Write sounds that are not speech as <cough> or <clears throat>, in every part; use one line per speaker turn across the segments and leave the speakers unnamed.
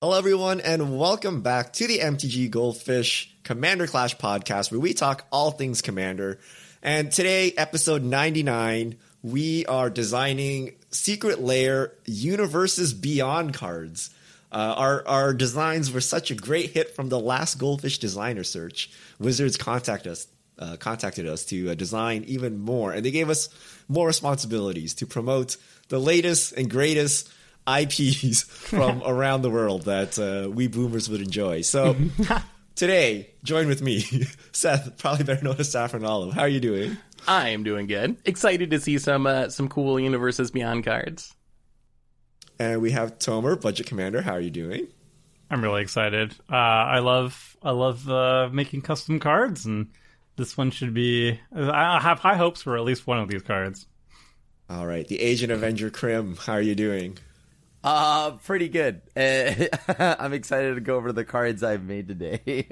Hello, everyone, and welcome back to the MTG Goldfish Commander Clash podcast, where we talk all things Commander. And today, episode 99, we are designing Secret Lair Universes Beyond cards. Uh, our, our designs were such a great hit from the last Goldfish designer search. Wizards contacted us, uh, contacted us to uh, design even more, and they gave us more responsibilities to promote the latest and greatest IPs <laughs> from around the world that uh, we boomers would enjoy. So <laughs> today, join with me, <laughs> Seth, probably better known as Saffron Olive. How are you doing?
I am doing good. Excited to see some uh, some cool universes beyond cards.
And we have Tomer, Budget Commander. How are you doing?
I'm really excited. Uh, I love I love uh, making custom cards, and this one should be. I have high hopes for at least one of these cards.
All right, the Agent Avenger Crim. How are you doing?
Uh, pretty good. Uh, <laughs> I'm excited to go over the cards I've made today.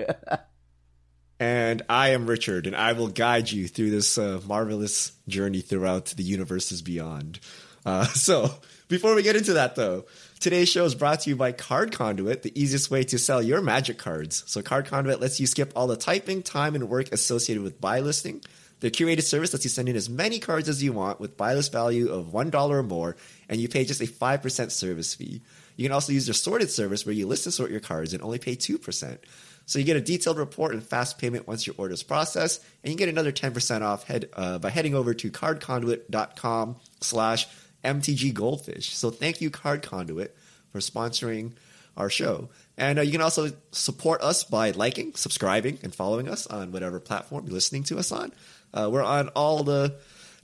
and I am Richard, and I will guide you through this uh, marvelous journey throughout the universes beyond. Uh, <laughs> so, before we get into that, though, today's show is brought to you by Card Conduit, the easiest way to sell your magic cards. So, Card Conduit lets you skip all the typing, time, and work associated with buy listing. Their curated service lets you send in as many cards as you want with buy list value of $1 or more, and you pay just a 5% service fee. You can also use their sorted service where you list and sort your cards and only pay 2%. So you get a detailed report and fast payment once your order is processed, and you get another 10% off head, uh, by heading over to cardconduit.com slash mtggoldfish. So thank you, Card Conduit, for sponsoring our show. And uh, you can also support us by liking, subscribing, and following us on whatever platform you're listening to us on. Uh, we're on all the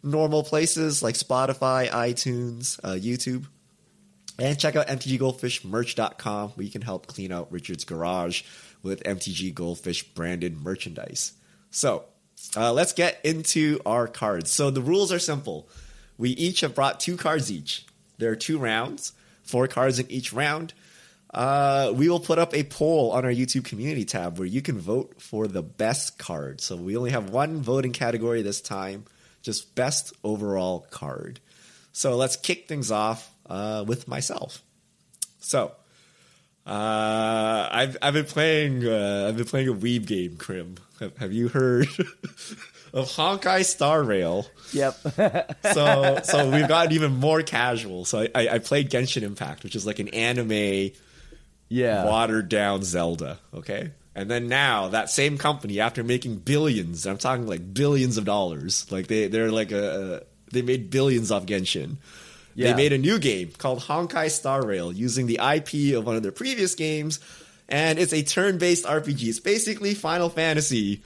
normal places like Spotify, iTunes, uh, YouTube. And check out MTGGoldfishMerch.com where you can help clean out Richard's garage with MTG Goldfish branded merchandise. So uh, let's get into our cards. So the rules are simple. We each have brought two cards each. There are two rounds, four cards in each round. Uh, we will put up a poll on our YouTube community tab where you can vote for the best card. So we only have one voting category this time, just best overall card. So let's kick things off uh, with myself. So uh, I've I've been playing uh, I've been playing a weeb game, Krim. Have, have you heard <laughs> of Honkai Star Rail?
yep. <laughs>
So so <laughs> we've gotten even more casual. So I, I, I played Genshin Impact, which is like an anime
yeah.
watered down Zelda. Okay. And then now that same company, after making billions, I'm talking like billions of dollars, like they they're like a, a they made billions off Genshin. They made a new game called Honkai Star Rail using the IP of one of their previous games, and it's a turn-based RPG. It's basically Final Fantasy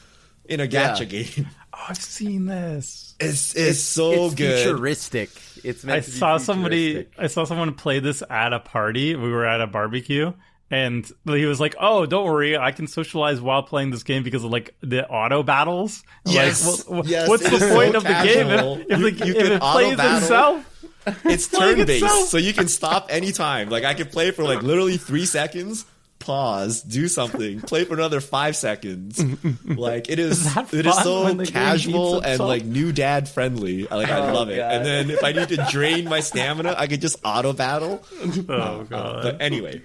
in a gacha
Yeah.
game. <laughs>
Oh, I've seen this.
It's it's, so
it's
good.
futuristic. It's meant
I
to be
saw somebody. I saw someone play this at a party. We were at a barbecue, and he was like, "Oh, don't worry, I can socialize while playing this game because of like the auto battles."
Yes,
like, well,
yes,
what's
it
the
is so
point of the game if, if,
You-
the,
you
if
can
it
auto
plays
battle.
itself?
It's <laughs>
playing
turn based,
itself.
so you can stop anytime. Like I can play for like literally three seconds, pause, do something, play for another five seconds. Like it is, <laughs>
is
it is so
when the game
casual and like new dad friendly. Like I
Oh,
love it.
God.
And then if I need to drain my stamina, I could just auto battle. <laughs>
Oh uh, uh, god!
But anyway,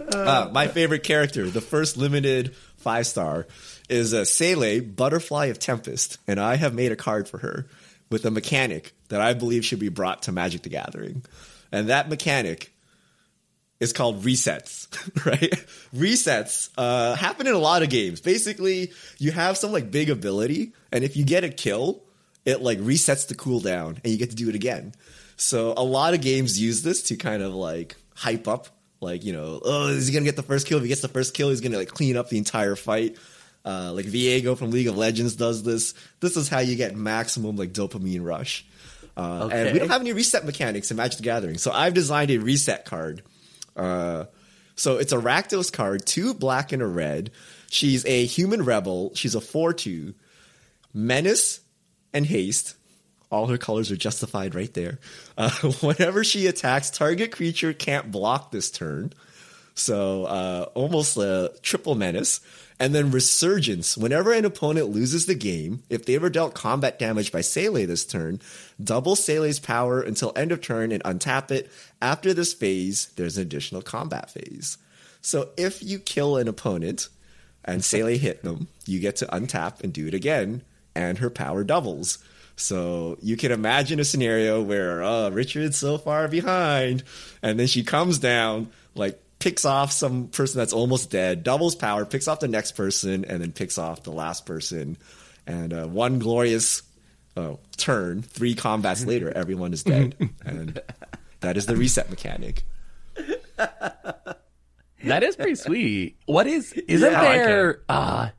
uh, my favorite character, the first limited five star, is a Seele, Butterfly of Tempest, and I have made a card for her with a mechanic that I believe should be brought to Magic the Gathering, and that mechanic is called resets, <laughs> right? Resets uh, happen in a lot of games. Basically, you have some like big ability, and if you get a kill, it like resets the cooldown, and you get to do it again. So a lot of games use this to kind of like hype up, like you know, oh, is he gonna get the first kill? If he gets the first kill, he's gonna like clean up the entire fight. Uh, like Viego from League of Legends does this. This is how you get maximum like dopamine rush. Uh, And we don't have any reset mechanics in Magic the Gathering, so I've designed a reset card. Uh, so it's a Rakdos card, two black and a red. She's a human rebel. She's a 4 2. Menace and haste. All her colors are justified right there. Uh, <laughs> whenever she attacks, target creature can't block this turn. So uh, almost a triple menace. And then Resurgence. Whenever an opponent loses the game, if they were dealt combat damage by Seele this turn, double Seele's power until end of turn and untap it. After this phase, there's an additional combat phase. So if you kill an opponent and Sele hit them, you get to untap and do it again, and her power doubles. So you can imagine a scenario where uh, Richard's so far behind, and then she comes down, like picks off some person that's almost dead, doubles power, picks off the next person, and then picks off the last person. And uh, one glorious uh, turn, three combats <laughs> later, everyone is dead, and that is the reset mechanic. <laughs>
That is pretty sweet. What is? Isn't
Yeah,
there? uh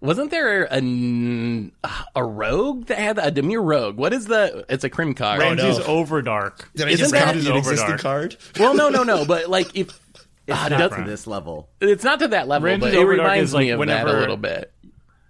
wasn't there a, a rogue that had a demure rogue? What is the? It's a crim card.
Ramses
no.
Overdark.
Did I
Isn't
just
that-
copy an
Overdark.
existing card?
Well, no, no, no. But like, if
It's
Ah,
not to this level.
it's not to that level,
Ramses
but it
Overdark
reminds
like,
me of that a little bit.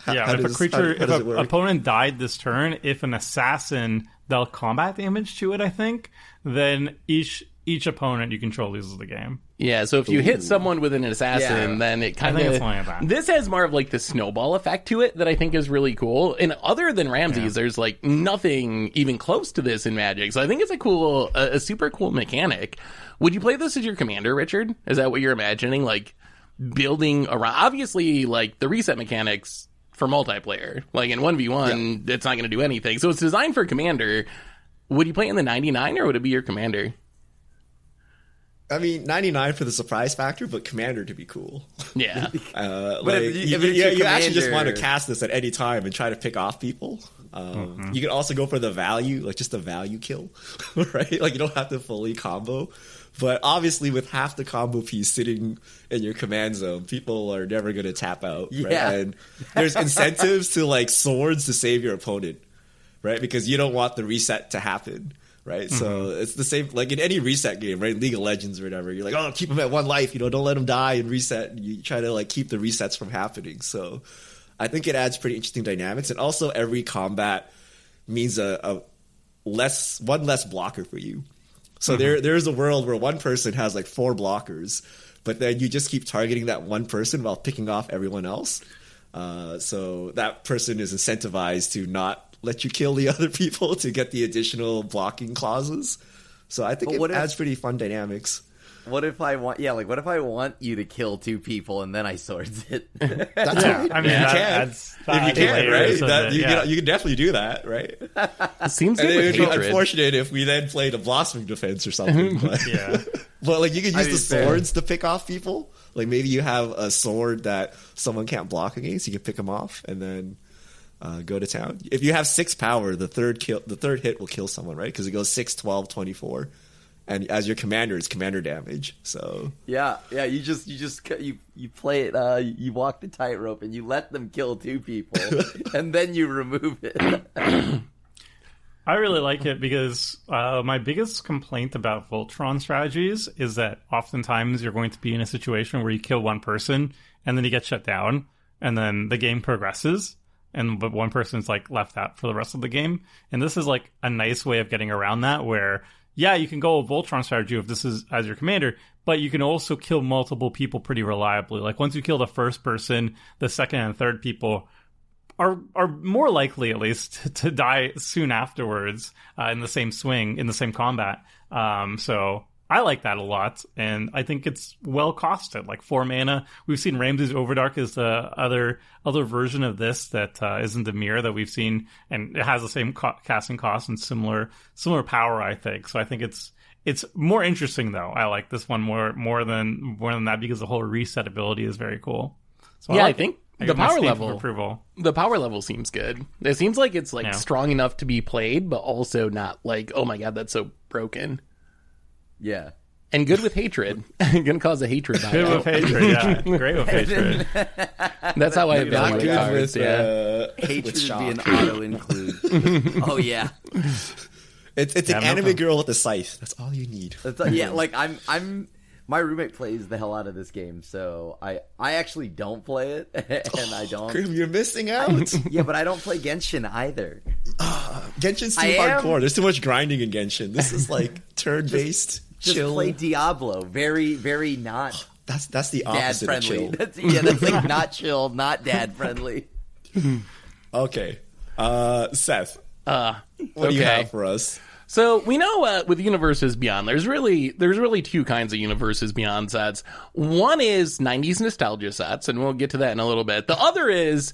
yeah,
how
if
does-
a creature,
how- how
if an opponent died this turn, if an assassin dealt combat damage to it, I think, then each each opponent you control loses the game.
Yeah, so if you hit someone with an assassin,
Yeah.
then it kind of
it's only that.
this has more of like the snowball effect to it that I think is really cool. And other than Ramses, there's like nothing even close to this in Magic. So I think it's a cool, a, a super cool mechanic. Would you play this as your commander, Richard? Is that what you're imagining? Like building around? Obviously, like the reset mechanics for multiplayer. Like in one v one, it's not going to do anything. So it's designed for commander. Would you play in the 99 or would it be your commander?
I mean, 99 for the surprise factor, but commander to be cool.
Yeah. <laughs>
Uh,
But
like,
if you-
you,
if it's
you- you actually just want to cast this at any time and try to pick off people. Um, You can also go for the value, like just the value kill, <laughs> right? Like you don't have to fully combo. But obviously, with half the combo piece sitting in your command zone, people are never going to tap out. Right?
Yeah.
And there's incentives to like swords to save your opponent, right? Because you don't want the reset to happen. Right, so it's the same like in any reset game, right? League of Legends or whatever. You're like, oh, keep them at one life, you know, don't let them die and reset. You try to like keep the resets from happening. So, I think it adds pretty interesting dynamics, and also every combat means a, a less one less blocker for you. So there there's a world where one person has like four blockers, but then you just keep targeting that one person while picking off everyone else. Uh, so that person is incentivized to not let you kill the <laughs> other people to get the additional blocking clauses. So I think
But
it
what if-
adds pretty fun dynamics.
What if I want? Yeah, like what if I want you to kill two people and then I swords it? <laughs>
That's <laughs>
Yeah,
fine.
I mean,
you
that
can.
adds
if you can, right? That, you,
yeah.
can, you can definitely do that, right?
It seems
And it would be unfortunate if we then played a blossoming defense or something. But,
Yeah.
but like you could use
mean,
the
fair.
swords to pick off people. Like maybe you have a sword that someone can't block against, you can pick them off and then uh, go to town. If you have six power, the third kill, the third hit will kill someone, right? Because it goes 6, 12, 24. And as your commander, it's commander damage. So
yeah, yeah. You just you just you you play it. Uh, you walk the tightrope and you let them kill two people, <laughs> and then you remove it.
I really like it because uh, my biggest complaint about Voltron strategies is that oftentimes you're going to be in a situation where you kill one person and then you get shut down, and then the game progresses, and but one person's like left out for the rest of the game. And this is like a nice way of getting around that, where yeah, you can go Voltron strategy if this is as your commander, but you can also kill multiple people pretty reliably. Like once you kill the first person, the second and third people are are more likely, at least, <laughs> to die soon afterwards uh, in the same swing in the same combat. Um, so I like that a lot, and I think it's well costed. Like four mana. We've seen Ramses Overdark is the other other version of this that uh, isn't the mirror that we've seen, and it has the same co- casting cost and similar similar power. I think so. I think it's it's more interesting though. I like this one more more than more than that because the whole reset ability is very cool. So
Yeah, I
like
think
it.
the power level-
approval.
the power level seems good. It seems like it's like
Yeah.
strong enough to be played, but also not like, oh my god, that's so broken.
Yeah.
And good with hatred. <laughs> <laughs> Gonna cause a hatred.
Good
buyout.
with hatred, yeah. <laughs> Great with hatred.
That's how I
not
evaluate
good
cards.
with,
yeah.
uh,
Hatred
with
would be an auto include. oh yeah,
It's it's
Yeah,
an
no
anime girl with a scythe. That's all you need.
That's yeah. Like I'm I'm. My roommate plays the hell out of this game, so I I actually don't play it, and I don't.
Crim, you're missing out.
Yeah, but I don't play Genshin either.
Genshin's too
I am-
hardcore. There's too much grinding in Genshin. This is like turn based,
Just
chill.
play Diablo. Very very not <sighs>
That's that's the
dad
opposite of
friendly.
chill.
That's, yeah, that's like <laughs> not chill, not dad friendly. <laughs>
Okay, uh, Seth,
Uh,
what do you have for us?
So we know uh, with universes beyond, there's really there's really two kinds of universes beyond sets. One is '90s nostalgia sets, and we'll get to that in a little bit. The other is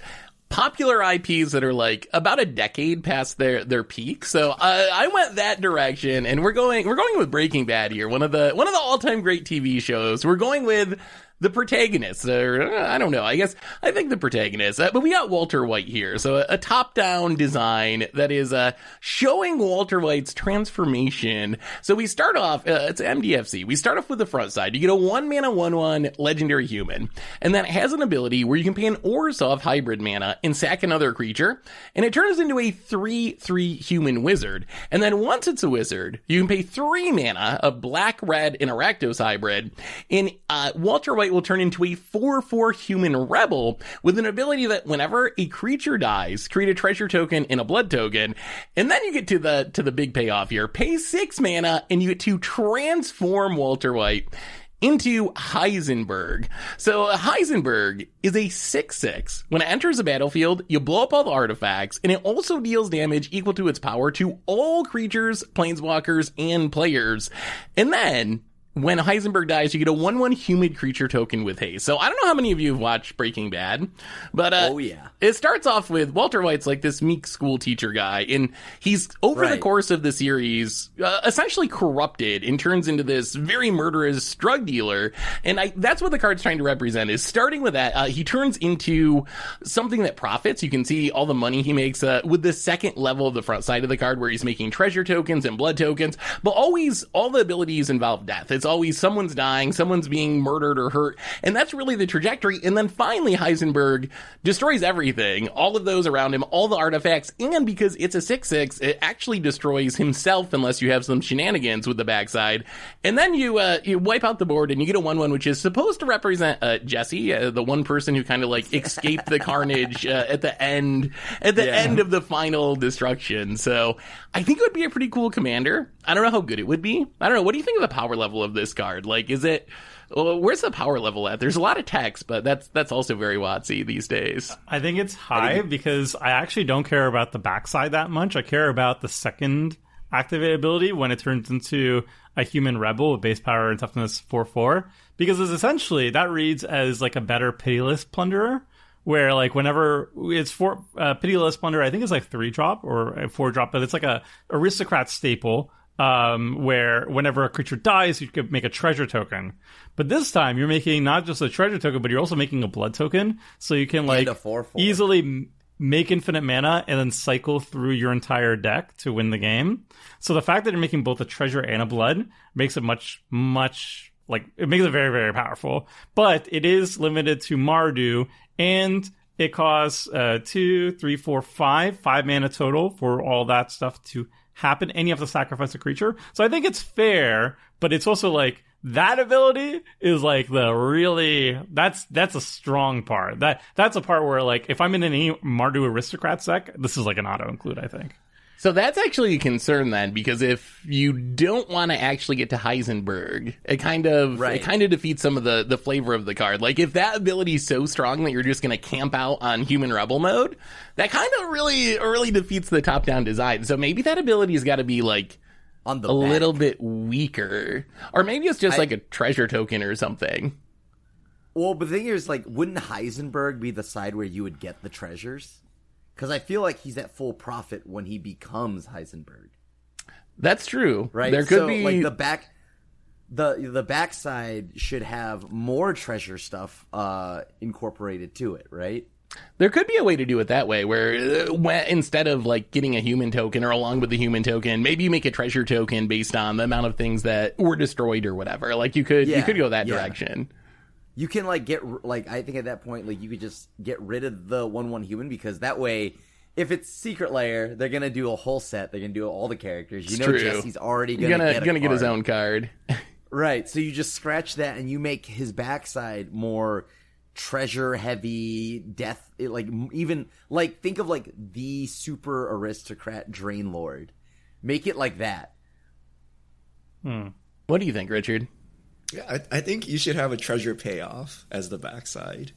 popular IPs that are like about a decade past their their peak. So uh, I went that direction, and we're going we're going with Breaking Bad here, one of the one of the all time great TV shows. We're going with the protagonist, or uh, I don't know. I guess I think the protagonist, uh, but we got Walter White here. So a, a top-down design that is uh, showing Walter White's transformation. So we start off. Uh, it's MDFC. We start off with the front side. You get a one mana one one legendary human, and that has an ability where you can pay an Orzhov hybrid mana and sack another creature, and it turns into a three three human wizard. And then once it's a wizard, you can pay three mana, a black red a hybrid, and uh, Walter White will turn into a 4 4 human rebel with an ability that whenever a creature dies, create a treasure token and a blood token. And then you get to the to the big payoff here. Pay six mana and you get to transform Walter White into Heisenberg. So Heisenberg is a 6-6. When it enters a battlefield, you blow up all the artifacts, and it also deals damage equal to its power to all creatures, planeswalkers, and players. And then when Heisenberg dies, you get a 1 1 humid creature token with haste. So I don't know how many of you have watched Breaking Bad, but uh,
Oh, yeah.
it starts off with Walter White's like this meek school teacher guy, and he's over the course of the series uh, essentially corrupted and turns into this very murderous drug dealer. And I, that's what the card's trying to represent. Is starting with that, uh, he turns into something that profits. You can see all the money he makes uh, with the second level of the front side of the card, where he's making treasure tokens and blood tokens. But always, all the abilities involve death. It's always someone's dying, someone's being murdered or hurt, and that's really the trajectory. And then finally, Heisenberg destroys everything, all of those around him, all the artifacts, and because it's a 6 6, it actually destroys himself unless you have some shenanigans with the backside. And then you, uh, you wipe out the board and you get a 1 1, which is supposed to represent, uh, Jesse, uh, the one person who kind of like escaped the carnage, uh, at the end, at the
Yeah.
end of the final destruction. So I think it would be a pretty cool commander. I don't know how good it would be. I don't know. What do you think of the power level of this card? Like, is it, well, where's the power level at? There's a lot of text, but that's that's also very Watsy these days.
I think it's high because I actually don't care about the backside that much. I care about the second activate ability when it turns into a human rebel with base power and toughness 4 4. Because it's essentially that reads as like a better pitiless plunderer. Where like whenever it's for uh, pitiless plunder, I think it's like three drop or four drop, but it's like a aristocrat staple um, where whenever a creature dies, you could make a treasure token. But this time, you're making not just a treasure token, but you're also making a blood token, so you can like
a 4/4.
easily make infinite mana and then cycle through your entire deck to win the game. So the fact that you're making both a treasure and a blood makes it much, much like it makes it very, very powerful. But it is limited to Mardu, and it costs uh, two, three, four, five, five mana total for all that stuff to happen, and you have to sacrifice a creature. So I think it's fair, but it's also like that ability is like the really that's that's a strong part. That that's a part where like if I'm in any Mardu aristocrat deck, this is like an auto include. I think.
So that's actually a concern then, because if you don't want to actually get to Heisenberg, it kind of
Right.
it kind of defeats some of the the flavor of the card. Like if that ability is so strong that you're just going to camp out on human rebel mode, that kind of really really defeats the top down design. So maybe that ability's got to be like
on the
a
back.
little bit weaker, or maybe it's just
I-
like a treasure token or something.
Well, but the thing is, like, wouldn't Heisenberg be the side where you would get the treasures? Because I feel like he's at full profit when he becomes Heisenberg,
That's true.
right?
There could
so,
be
like the back, the the backside should have more treasure stuff uh incorporated to it, right?
There could be a way to do it that way, where uh, when, instead of like getting a human token or along with the human token, maybe you make a treasure token based on the amount of things that were destroyed or whatever. Like you could you could go that
yeah.
direction.
You can like get like I think at that point like you could just get rid of the one one human because that way. If it's Secret Lair, they're gonna do a whole set. They're gonna do all the characters. You
It's
know,
true.
Jesse's already gonna
gonna
get, a
gonna get his own card. <laughs>
Right. So you just scratch that and you make his backside more treasure heavy, death, it, like even like think of like the super aristocrat Drain Lord. Make it like that. Hmm.
what do you think, Richard?
Yeah, I, I think you should have a treasure payoff as the backside.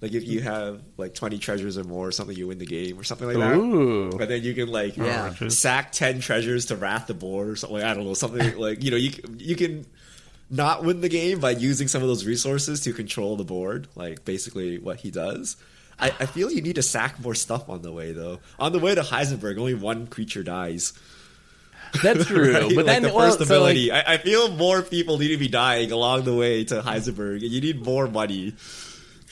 Like if you hmm. have like twenty treasures or more, or something you win the game or something like that.
Ooh.
But then you can like
Yeah.
Sack ten treasures to wrath the board or something. I don't know something <laughs> like you know you you can not win the game by using some of those resources to control the board. Like basically what he does. I, I feel you need to sack more stuff on the way though. On the way to Heisenberg, only one creature dies. <laughs>
That's true.
Right?
But
like
then
the
well,
first
so, like,
ability, I, I feel more people need to be dying along the way to Heisenberg, and you need more money.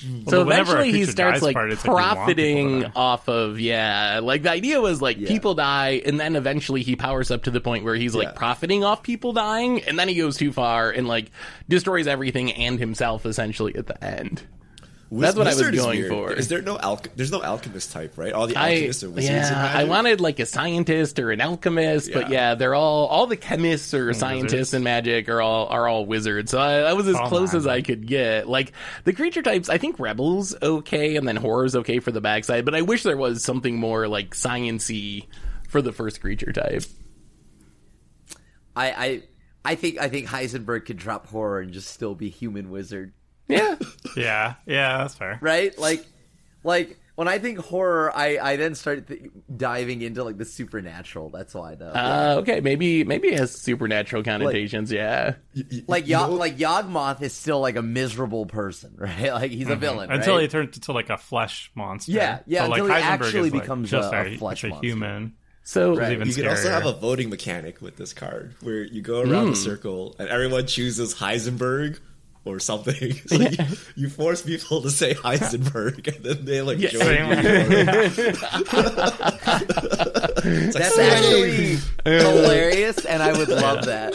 So
Well, whenever
eventually he starts like
part, it's like you want people to
profiting off of yeah, like the idea was like
Yeah.
people die, and then eventually he powers up to the point where he's like
Yeah.
profiting off people dying, and then he goes too far and like destroys everything and himself essentially at the end. That's what I was
Wizard is
going
weird.
for.
Is there no alch- There's no alchemist type, right? All the
I
alchemists are wizards.
yeah, I wanted like a scientist or an alchemist, but
Yeah.
yeah, they're all all the chemists or scientists
wizards.
in Magic are all are all wizards. So I, that was as
Oh,
close
my
as I could get. Like the creature types, I think rebels okay, and then horror's okay for the backside. But I wish there was something more like sciency for the first creature type.
I, I I think I think Heisenberg could drop horror and just still be human wizard,
Yeah,
Yeah, yeah, that's fair.
right? Like, like when I think horror, I I then start th- diving into like the supernatural. That's why though.
uh, okay, maybe maybe it has supernatural connotations. yeah,
Y- y-
like
you
Yog, like Yawgmoth is still like a miserable person, <laughs> right? Like he's a villain
Until
right?
he turns into like a flesh monster.
Yeah, yeah,
So, like,
until he
Heisenberg
actually
is, like,
becomes
just
a-
a,
a flesh
a
monster.
human.
so
Right.
Even
you can also have a voting mechanic with this card, where you go around
Hmm.
the circle and everyone chooses Heisenberg or something. <laughs> So you, you force people to say Heisenberg, and then they like join you. <laughs> It's
That's
"Swing!"
actually hilarious, and I would love that.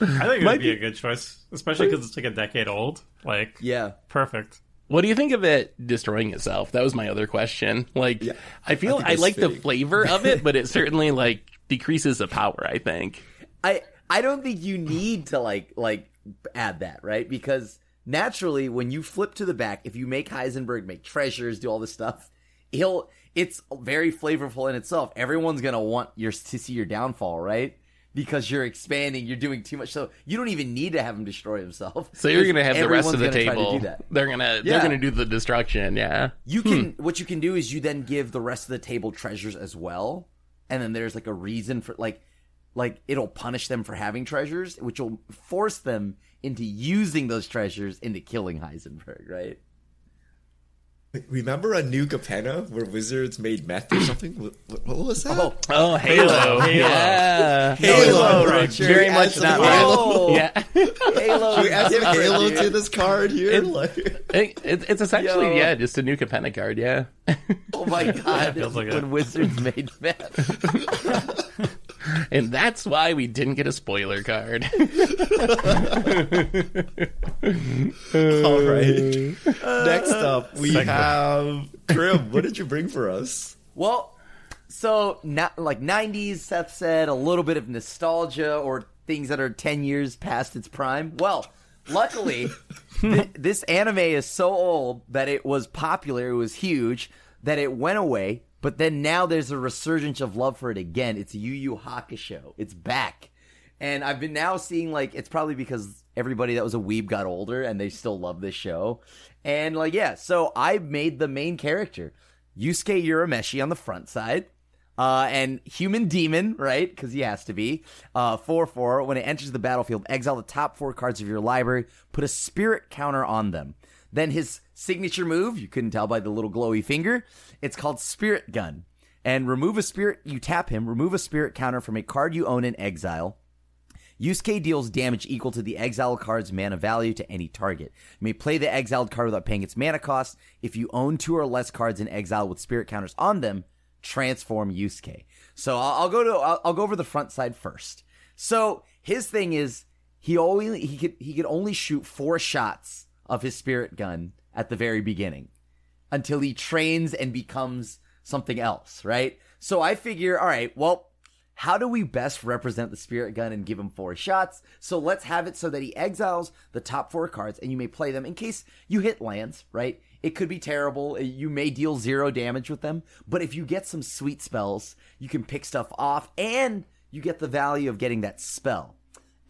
I think it
Might
would be
be-
a good choice, especially because it's like a decade old. Like,
Yeah.
perfect.
What do you think of it destroying itself? That was my other question. Like,
Yeah,
I feel
I
I,
that's
like the flavor of it, but it <laughs> certainly like decreases the power. I think.
I I don't think you need to like like add that, right? Because naturally when you flip to the back, if you make Heisenberg make treasures, do all this stuff, he'll it's very flavorful in itself. Everyone's to want your to see your downfall, right? Because you're expanding, you're doing too much. So you don't even need to have him destroy himself.
So you're gonna have the rest of the
gonna
table.
that.
They're gonna
Yeah.
they're gonna do the destruction. Yeah.
You can hmm. what you can do is you then give the rest of the table treasures as well, and then there's like a reason for like like it'll punish them for having treasures, which will force them into using those treasures into killing Heisenberg, right?
Remember a new Capenna where wizards made meth or something? What, what- what was that?
Oh,
Oh, Halo.
Halo.
Yeah.
Halo,
Halo,
Richard.
Very much
some
not
Halo.
Halo.
Yeah.
Halo,
Should we add some
different,
Halo
dude.
to this card here?
It-
like,
It, it, it's essentially
Yo.
yeah, just a new Capenna card. Yeah.
Oh my <laughs> god!
It feels like
when
it.
wizards made meth. <laughs> <laughs>
and that's why we didn't get a spoiler card. <laughs>
all right. <laughs> Next up, we have Crim. What did you bring for us?
Well, so not like '90s. Seth said a little bit of nostalgia or things that are ten years past its prime. Well, luckily, th- this anime is so old that it was popular. It was huge that it went away. But then now there's a resurgence of love for it again. It's Yu Yu Hakusho. It's back. And I've been now seeing like it's probably because everybody that was a weeb got older and they still love this show. And like yeah, so I made the main character Yusuke Urameshi on the front side. Uh, and human demon, right? Because he has to be. Uh, 4 4. When it enters the battlefield, exile the top four cards of your library, put a spirit counter on them. Then his signature move, you couldn't tell by the little glowy finger, it's called Spirit Gun. And remove a spirit, you tap him, remove a spirit counter from a card you own in exile. Yusuke deals damage equal to the exiled card's mana value to any target. You may play the exiled card without paying its mana cost. If you own two or less cards in exile with spirit counters on them, transform Yusuke. So I'll, I'll go to I'll, I'll go over the front side first. So his thing is he only he could he could only shoot four shots of his spirit gun at the very beginning until he trains and becomes something else, right? So I figure, all right, well, how do we best represent the spirit gun and give him four shots? So let's have it so that he exiles the top four cards and you may play them in case you hit lands, right? It could be terrible. You may deal zero damage with them, but if you get some sweet spells, you can pick stuff off and you get the value of getting that spell.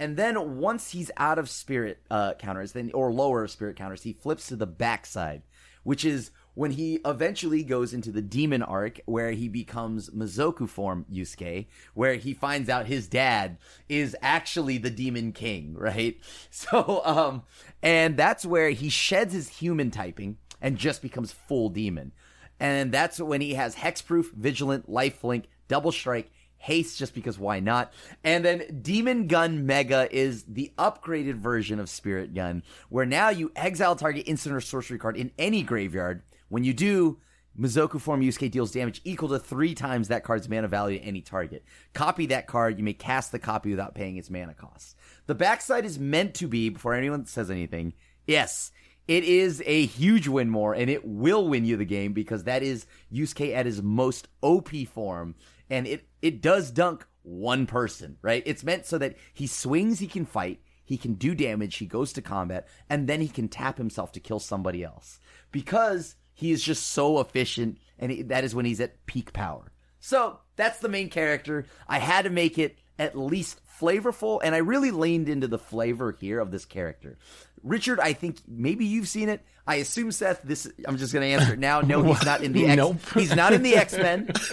And then once he's out of spirit uh, counters, then or lower spirit counters, he flips to the backside, which is when he eventually goes into the demon arc where he becomes Mazoku form Yusuke, where he finds out his dad is actually the demon king, <laughs> right? So, um, and that's where he sheds his human typing and just becomes full demon. And that's when he has hexproof, vigilant, lifelink, double strike, haste just because why not? And then Demon Gun Mega is the upgraded version of Spirit Gun, where now you exile target instant or sorcery card in any graveyard. When you do, Mazoku form Yusuke deals damage equal to three times that card's mana value to any target. Copy that card, you may cast the copy without paying its mana cost. The backside is meant to be, before anyone says anything, yes, it is a huge win more, and it will win you the game because that is Yusuke at his most OP form, and it it does dunk one person, right? It's meant so that he swings, he can fight, he can do damage, he goes to combat, and then he can tap himself to kill somebody else because he is just so efficient, and he, that is when he's at peak power. So that's the main character. I had to make it at least flavorful, and I really leaned into the flavor here of this character. Richard, I think maybe you've seen it. I assume Seth. This I'm just going to answer it now. No, he's not in the X.
Nope.
He's not in the X Men. <laughs>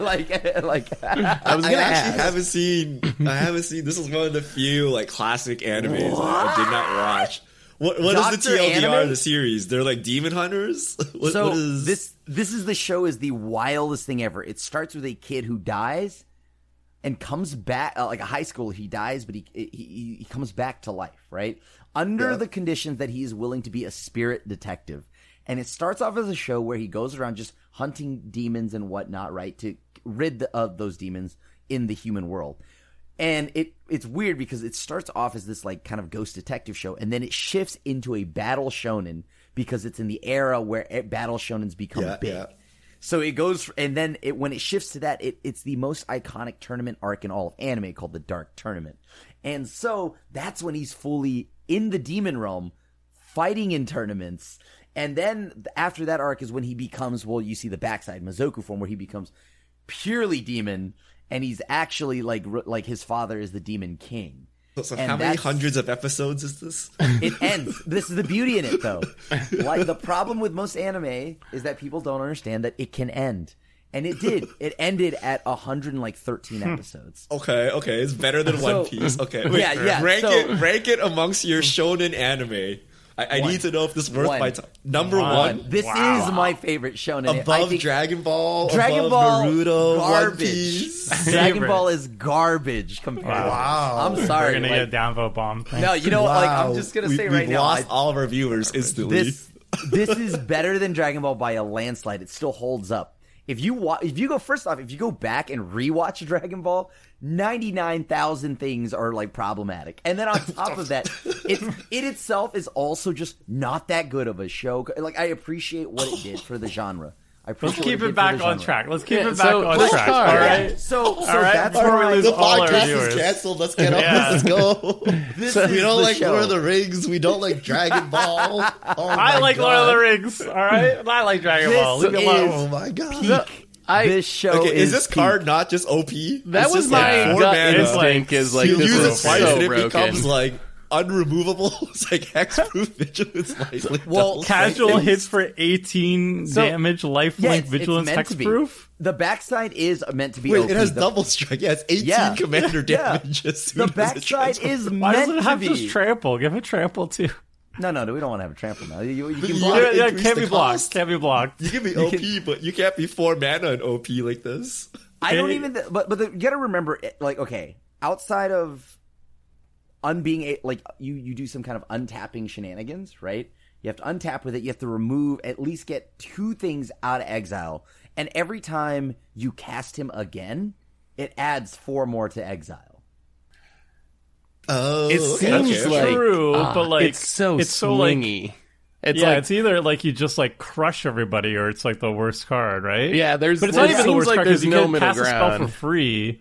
like, like
I was gonna
actually
ask.
haven't seen. I haven't seen. This is one of the few like classic animes I did not watch. What what is the TLDR
Anime?
of the series? They're like demon hunters. <laughs> What,
so
what is
this this is the show is the wildest thing ever. It starts with a kid who dies and comes back uh, like a high school he dies but he, he he comes back to life, right? Under
Yeah.
the conditions that he is willing to be a spirit detective. And it starts off as a show where he goes around just hunting demons and whatnot, right? To rid the, of those demons in the human world. And it it's weird because it starts off as this like kind of ghost detective show, and then it shifts into a battle shonen because it's in the era where battle shonens become
Yeah,
big.
yeah.
So it goes, and then it, when it shifts to that, it, it's the most iconic tournament arc in all of anime called the Dark Tournament. And so that's when he's fully in the demon realm, fighting in tournaments. And then after that arc is when he becomes, well, you see the backside Mazoku form where he becomes purely demon, and he's actually like like his father is the demon king.
So, so how many hundreds of episodes is this? <laughs>
It ends. this is the beauty in it, though. <laughs> Like the problem with most anime is that people don't understand that it can end, and it did. <laughs> It ended at hundred and like thirteen hmm. episodes.
Okay, okay, it's better than
So-
One Piece. Okay, wait,
Yeah, yeah,
rank
so-
it, rank it amongst your shonen anime. I, I need to know if this is worth
One.
my time. Number
One.
one,
This
Wow.
is my favorite shonen. I
above
think
Dragon Ball,
Dragon
above
Ball,
Naruto, One
garbage.
Piece. <laughs>
Dragon
Favorite.
Ball is garbage compared.
Wow.
I'm sorry.
We're
sorry.
gonna
like-
get a downvote bomb.
no, you know, what, like I'm
Wow.
just gonna
We-
say
we've
right now,
lost
I-
all of our viewers instantly.
this this is better than Dragon Ball by a landslide. It still holds up. If you wa- if you go first off, if you go back and rewatch <laughs> Dragon Ball, ninety nine thousand things are like problematic, and then on <laughs> top of that, it it itself is also just not that good of a show. Like I appreciate what it did for the genre. I
Let's keep
what
it back on
genre.
track. Let's keep
Yeah,
it back
so
on
this
track. All right. Yeah.
So so
All right,
that's
before we lose
the
all our
podcast
viewers.
is canceled. Let's <laughs> get
Yeah.
on. Let's go. <laughs>
this
we
is
don't
the
like
show.
Lord of the Rings. We don't like Dragon Ball. <laughs> Oh
I like
God.
Lord of the Rings. All right, I like Dragon
This
Ball. Leave me
is-
alone.
Oh my god.
peak.
I-
this show
Okay, is,
is
this
peak.
card not just OP?
That
It's
was
just
my
like four
gut
mana.
It's like-
instinct. Is like
you
this
use it
is
twice
so
and it becomes like unremovable. <laughs> It's like hexproof <laughs> vigilance, lifelink,
Well,
Casual
strike.
hits for 18
So-
damage, lifelink,
Yeah, it's- it's
vigilance,
meant be.
hexproof.
The backside is meant to be.
Wait,
OP.
it has
The-
double strike. Yeah, it's 18
Yeah.
commander
Yeah.
damage. as soon
The
as it
backside
transfers.
is
Why
meant
does it
to
have
be.
just trample? Give it trample too.
no, no, no. We don't want to have a trample now. You, you can block.
Yeah, yeah, can't be blocked.
cost.
Can't be blocked.
You can be <laughs> OP, but you can't be four mana and OP like this.
I don't even. But but the, you got to remember, like, okay, outside of unbeing a like you you do some kind of untapping shenanigans, right? You have to untap with it. You have to remove at least get two things out of exile, and every time you cast him again, it adds four more to exile.
Oh,
It seems
okay.
like
True,
ah,
but, like,
it's so
it's so, like-
it's
yeah,
like
it's either like you just like crush everybody, or it's like the worst card, right?
Yeah, there's-
but it's
it
not even the
seems
worst
like
card
there's
because you
no
can
middle
ground. a spell for free.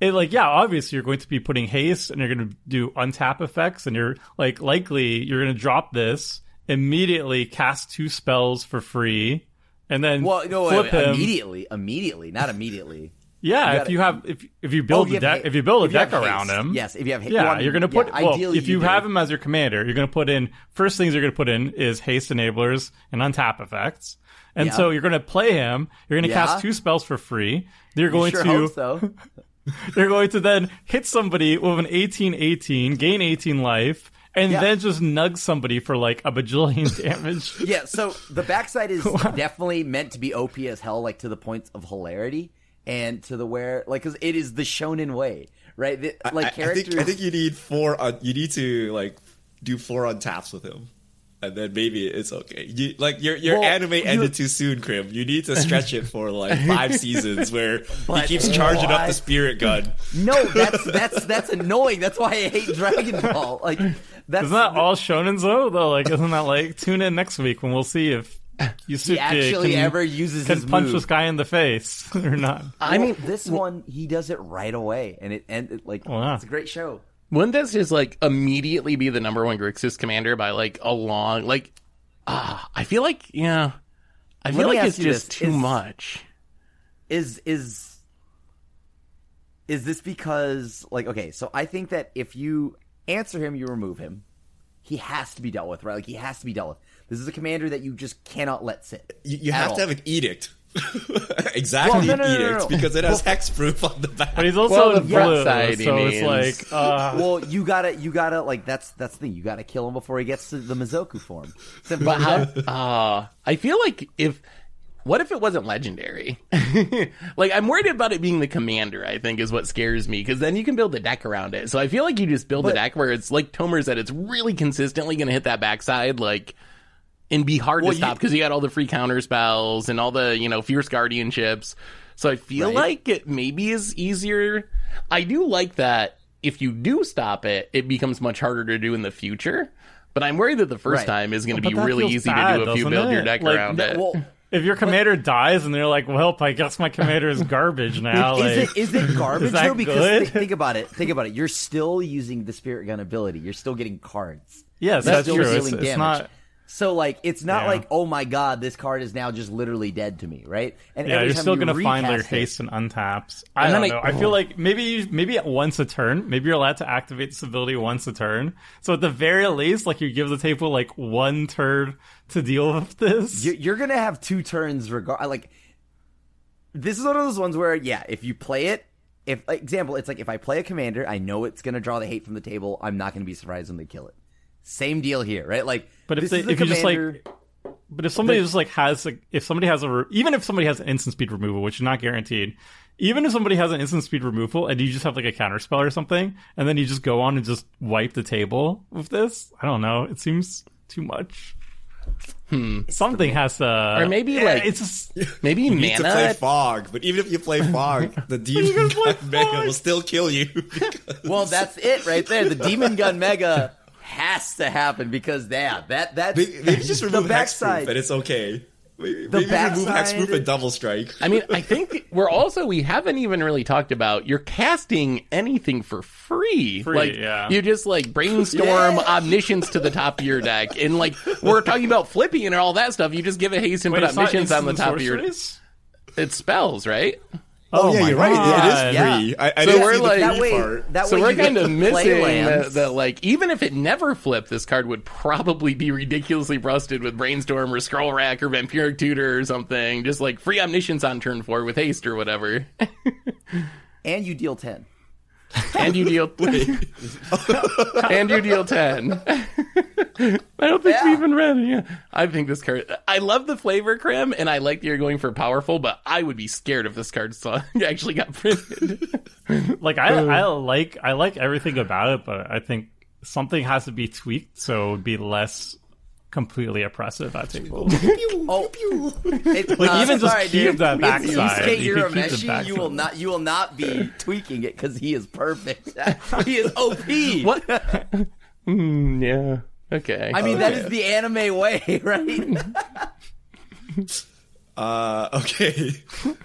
It like yeah, obviously you're going to be putting haste and you're going to do untap effects, and you're like likely you're going to drop this immediately, cast two spells for free, and then
Well, no,
flip him.
immediately, immediately, not immediately. <laughs>
Yeah,
You
if
gotta-
you have if if you build
Oh,
a deck if you build a deck around
haste.
him,
Yes, if you have ha-
yeah,
well,
you're gonna put
yeah,
well
ideally
if you
do.
have him as your commander, you're gonna put in first things you're gonna put in is haste enablers and untap effects, and
Yeah.
so you're gonna play him. You're gonna
Yeah.
cast two spells for free. You're going
sure
to
so. <laughs> <laughs>
you're going to then hit somebody with an 18-18, gain 18 life, and
Yeah.
then just nug somebody for like a bajillion <laughs> damage.
Yeah, so the backside is <laughs> definitely meant to be OP as hell, like to the point of hilarity and to the where, like, because it is the shonen way, right? The- like
I- I, think I think you need four. On, you need to like do four on taps with him, and then maybe it's okay. You, like your your
Well,
anime
you-
ended too soon, Crim. You need to stretch it for like <laughs> five seasons where he
But
keeps charging up the spirit gun.
no, that's that's that's annoying. That's why I hate Dragon Ball. Like <laughs> that's
Isn't that all shonens though? Though, like, isn't that like tune in next week when we'll see if Yusuke
he actually
can,
ever uses
can
his
punch
move.
this guy in the face <laughs> or not?
I mean,
this one he does it right away, and it ended it, like
Wow.
it's a great show.
Wouldn't this just like immediately be the number one Grixis commander by like a long like? Ah, I feel like yeah, I feel
me
like it's just
this,
too
is-
much.
Is is is this because like okay? So I think that if you answer him, you remove him. He has to be dealt with, right? Like he has to be dealt with. This is a commander that you just cannot let sit.
You, you have
all.
to have an edict. <laughs> exactly,
Well, no, no, no,
an
no,
edict
no.
because it has hexproof on the back.
But he's also
Well,
in
the flip
blue,
side, he
so it's like, uh,
Well, you gotta, you gotta, like that's that's the thing. You gotta kill him before he gets to the Mazoku form. Simple
But how? Uh, I feel like if what if it wasn't legendary? <laughs> like I'm worried about it being the commander. I think is what scares me because then you can build a deck around it. So I feel like you just build a
But-
deck where it's like Tomer said, it's really consistently going to hit that backside, like. And be hard
Well,
to stop because you got all the free counter spells and all the you know fierce guardianships. So I feel
Right.
like it maybe is easier. I do like that if you do stop it, it becomes much harder to do in the future. But I'm worried that the first
Right.
time is going to
But
be really easy
bad,
to do if you
doesn't
build your deck
Like,
around
No,
it.
well,
if your commander dies and they're like, well, I guess my commander is garbage now.
is
like,
it is it <laughs> garbage
is
though? Because
good?
thi- <laughs> think about it. Think about it. You're still using the spirit gun ability. You're still getting cards.
yes,
You're
that's
still
true. It's,
dealing
it's
damage.
not.
So like, it's not
Yeah.
like, oh my god, this card is now just literally dead to me, right? And
Yeah, you're still
you
gonna find their haste and untaps. I
And
don't know.
I-
I feel oh. like maybe you- maybe at once a turn. Maybe you're allowed to activate this ability once a turn. So at the very least, like you give the table like one turn to deal <laughs> with this.
You- You're gonna have two turns regard. Like, this is one of those ones where, yeah, if you play it, if example, it's like if I play a commander, I know it's gonna draw the hate from the table. I'm not gonna be surprised when they kill it. Same deal here, right? Like,
But if they-
is a
if you just, like, But if somebody just like has like if somebody has a even if somebody has an instant speed removal, which is not guaranteed, even if somebody has an instant speed removal and you just have like a counter spell or something, and then you just go on and just wipe the table with this, I don't know. It seems too much. Hmm. Something has to,
Or maybe,
Yeah,
like-
it's just <laughs>
Maybe
You need to play fog, but even if you play fog, <laughs> the demon gun mega will still kill you. <laughs> because-
well, that's it right there. The demon gun mega has to happen because yeah, that that's
Maybe maybe just
the
remove hexproof
backside.
and it's okay. Maybe,
The
maybe remove
backside-
hexproof and double strike.
I mean, I think we're also we haven't even really talked about you're casting anything for free.
Free,
like
yeah.
you just like brainstorm
Yeah.
omniscience to the top of your deck, and like we're talking about flipping and all that stuff. You just give a haste and
wait,
put
it's not
omniscience on the
instant
top of your.
sorceries?
It spells right.
Oh, oh, yeah,
my
you're right.
God.
It is
Yeah.
free. I, I
So
didn't
we're
see the
like-
free
that way.
part.
That
So we're kind of missing
play
the, like even if it never flipped, this card would probably be ridiculously rusted with brainstorm or scroll rack or vampiric tutor or something. Just like free omniscience on turn four with haste or whatever, <laughs>
and you deal ten. <laughs>
and you deal <laughs> <laughs> and you deal ten. I don't think we
Yeah.
even read. Yeah, I think this card. I love the flavor, Crim, and I like that you're going for powerful. But I would be scared if this card saw, actually got printed.
Like I, I uh. like I like everything about it, but I think something has to be tweaked so it would be less completely oppressive at table.
Oh, <laughs> it,
Like,
uh,
even just
sorry,
keep
dude.
that
With
backside.
Yusuke
You can keep the
Urameshi, you
backside.
will not. You will not be tweaking it because he is perfect. <laughs> he is OP.
what? Mm, yeah. Okay.
I mean, that
Okay.
is the anime way, <laughs> right?
Uh, okay.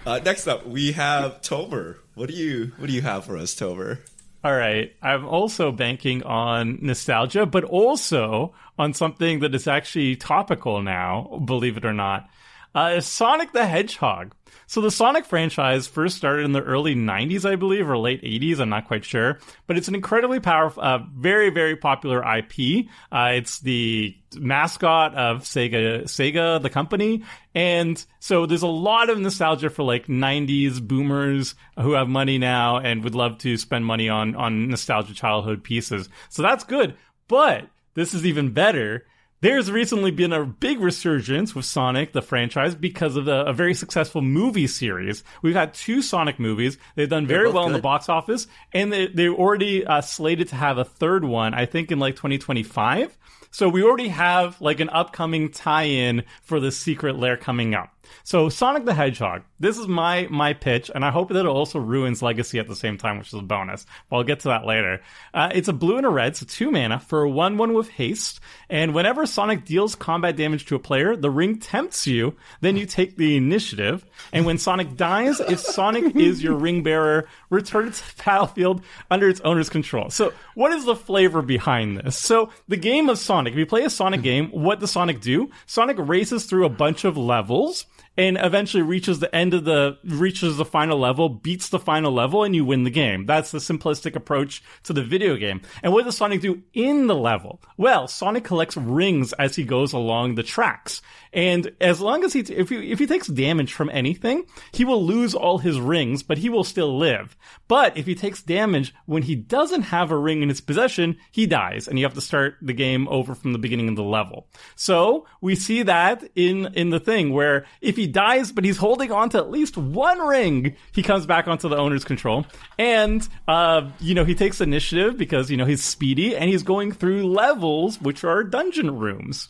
Uh, next up, we have Tomer. What do you What do you have for us, Tomer?
All right. I'm also banking on nostalgia, but also on something that is actually topical now, believe it or not. uh, Sonic the Hedgehog. So the Sonic franchise first started in the early 90s, I believe, or late 80s. I'm not quite sure, but it's an incredibly powerful, uh, very, very popular IP. Uh, it's the mascot of Sega, Sega, the company. And so there's a lot of nostalgia for like 90s boomers who have money now and would love to spend money on, on nostalgia childhood pieces. So that's good. But this is even better there's recently been a big resurgence with Sonic, the franchise, because of the, a very successful movie series. We've had two Sonic movies. They've done very well good. in the box office, and they, they're already uh, slated to have a third one, I think in like 2025. So we already have like an upcoming tie-in for the secret lair coming up. So Sonic the Hedgehog, this is my my pitch, and I hope that it also ruins Legacy at the same time, which is a bonus. But I'll get to that later. Uh, it's a blue and a red, so two mana for a one one with haste. And whenever Sonic deals combat damage to a player, the ring tempts you. Then you take the initiative. And when Sonic dies, if Sonic <laughs> is your ring bearer, return it to the battlefield under its owner's control. So what is the flavor behind this? So the game of Sonic. If you play a Sonic game, what does Sonic do? Sonic races through a bunch of levels and eventually reaches the end of the reaches the final level, beats the final level, and you win the game. That's the simplistic approach to the video game. And what does Sonic do in the level? Well, Sonic collects rings as he goes along the tracks. And as long as he, if he, if he takes damage from anything, he will lose all his rings, but he will still live. But if he takes damage when he doesn't have a ring in his possession, he dies, and you have to start the game over from the beginning of the level. So we see that in in the thing where if he dies, but he's holding on to at least one ring, he comes back onto the owner's control, and uh, you know he takes initiative because you know he's speedy and he's going through levels which are dungeon rooms.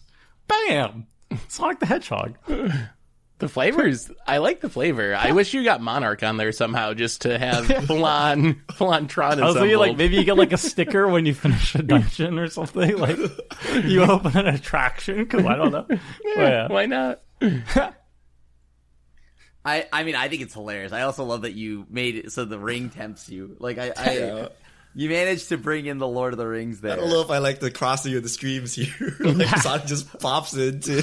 Bam! <laughs> Sonic the Hedgehog. <sighs>
The flavors, I like the flavor. I wish you got Monarch on there somehow, just to have full on, full on Tron. I was thinking
like maybe you get like a sticker <laughs> when you finish a dungeon or something. Like you open an attraction because I don't know. <laughs>
Yeah. Why not?
I I mean I think it's hilarious. I also love that you made it so the ring tempts you. Like I, I <laughs> you managed to bring in the Lord of the Rings there.
I don't know if I like the crossing of the streams here. <laughs> like <laughs> Sonic just pops into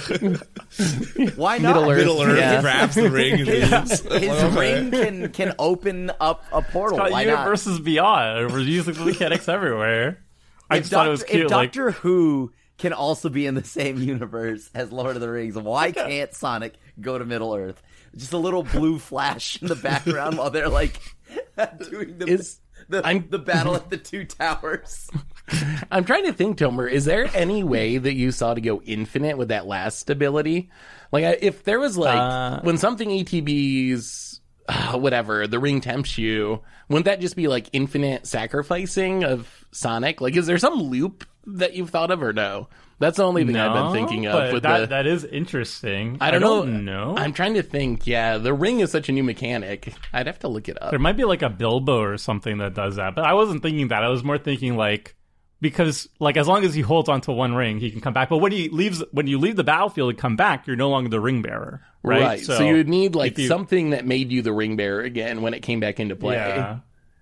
Why not?
Middle Earth, Middle Earth yeah. grabs the ring and
leaves. His ring can can open up a portal.
It's
Why
universes
not?
beyond. We're using the mechanics everywhere. I if just Doctor, thought it was cute.
If
like,
Doctor Who can also be in the same universe as Lord of the Rings, why can't Sonic go to Middle Earth? Just a little blue flash in the background while they're like <laughs> doing the. Is, the, I'm, the battle at the two towers. <laughs>
I'm trying to think, Tomer. Is there any way that you saw to go infinite with that last ability? Like, if there was like uh, when something ETBs, uh, whatever, the ring tempts you, wouldn't that just be like infinite sacrificing of Sonic? Like, is there some loop that you've thought of, or no? That's the only thing no, I've been thinking of. With
that,
the,
that is interesting.
I don't, I don't know. know. I'm trying to think. Yeah, the ring is such a new mechanic. I'd have to look it up.
There might be like a Bilbo or something that does that, but I wasn't thinking that. I was more thinking like because like as long as he holds onto one ring, he can come back. But when he leaves, when you leave the battlefield and come back, you're no longer the ring bearer, right? right.
So, so, you would need like you, something that made you the ring bearer again when it came back into play. Yeah.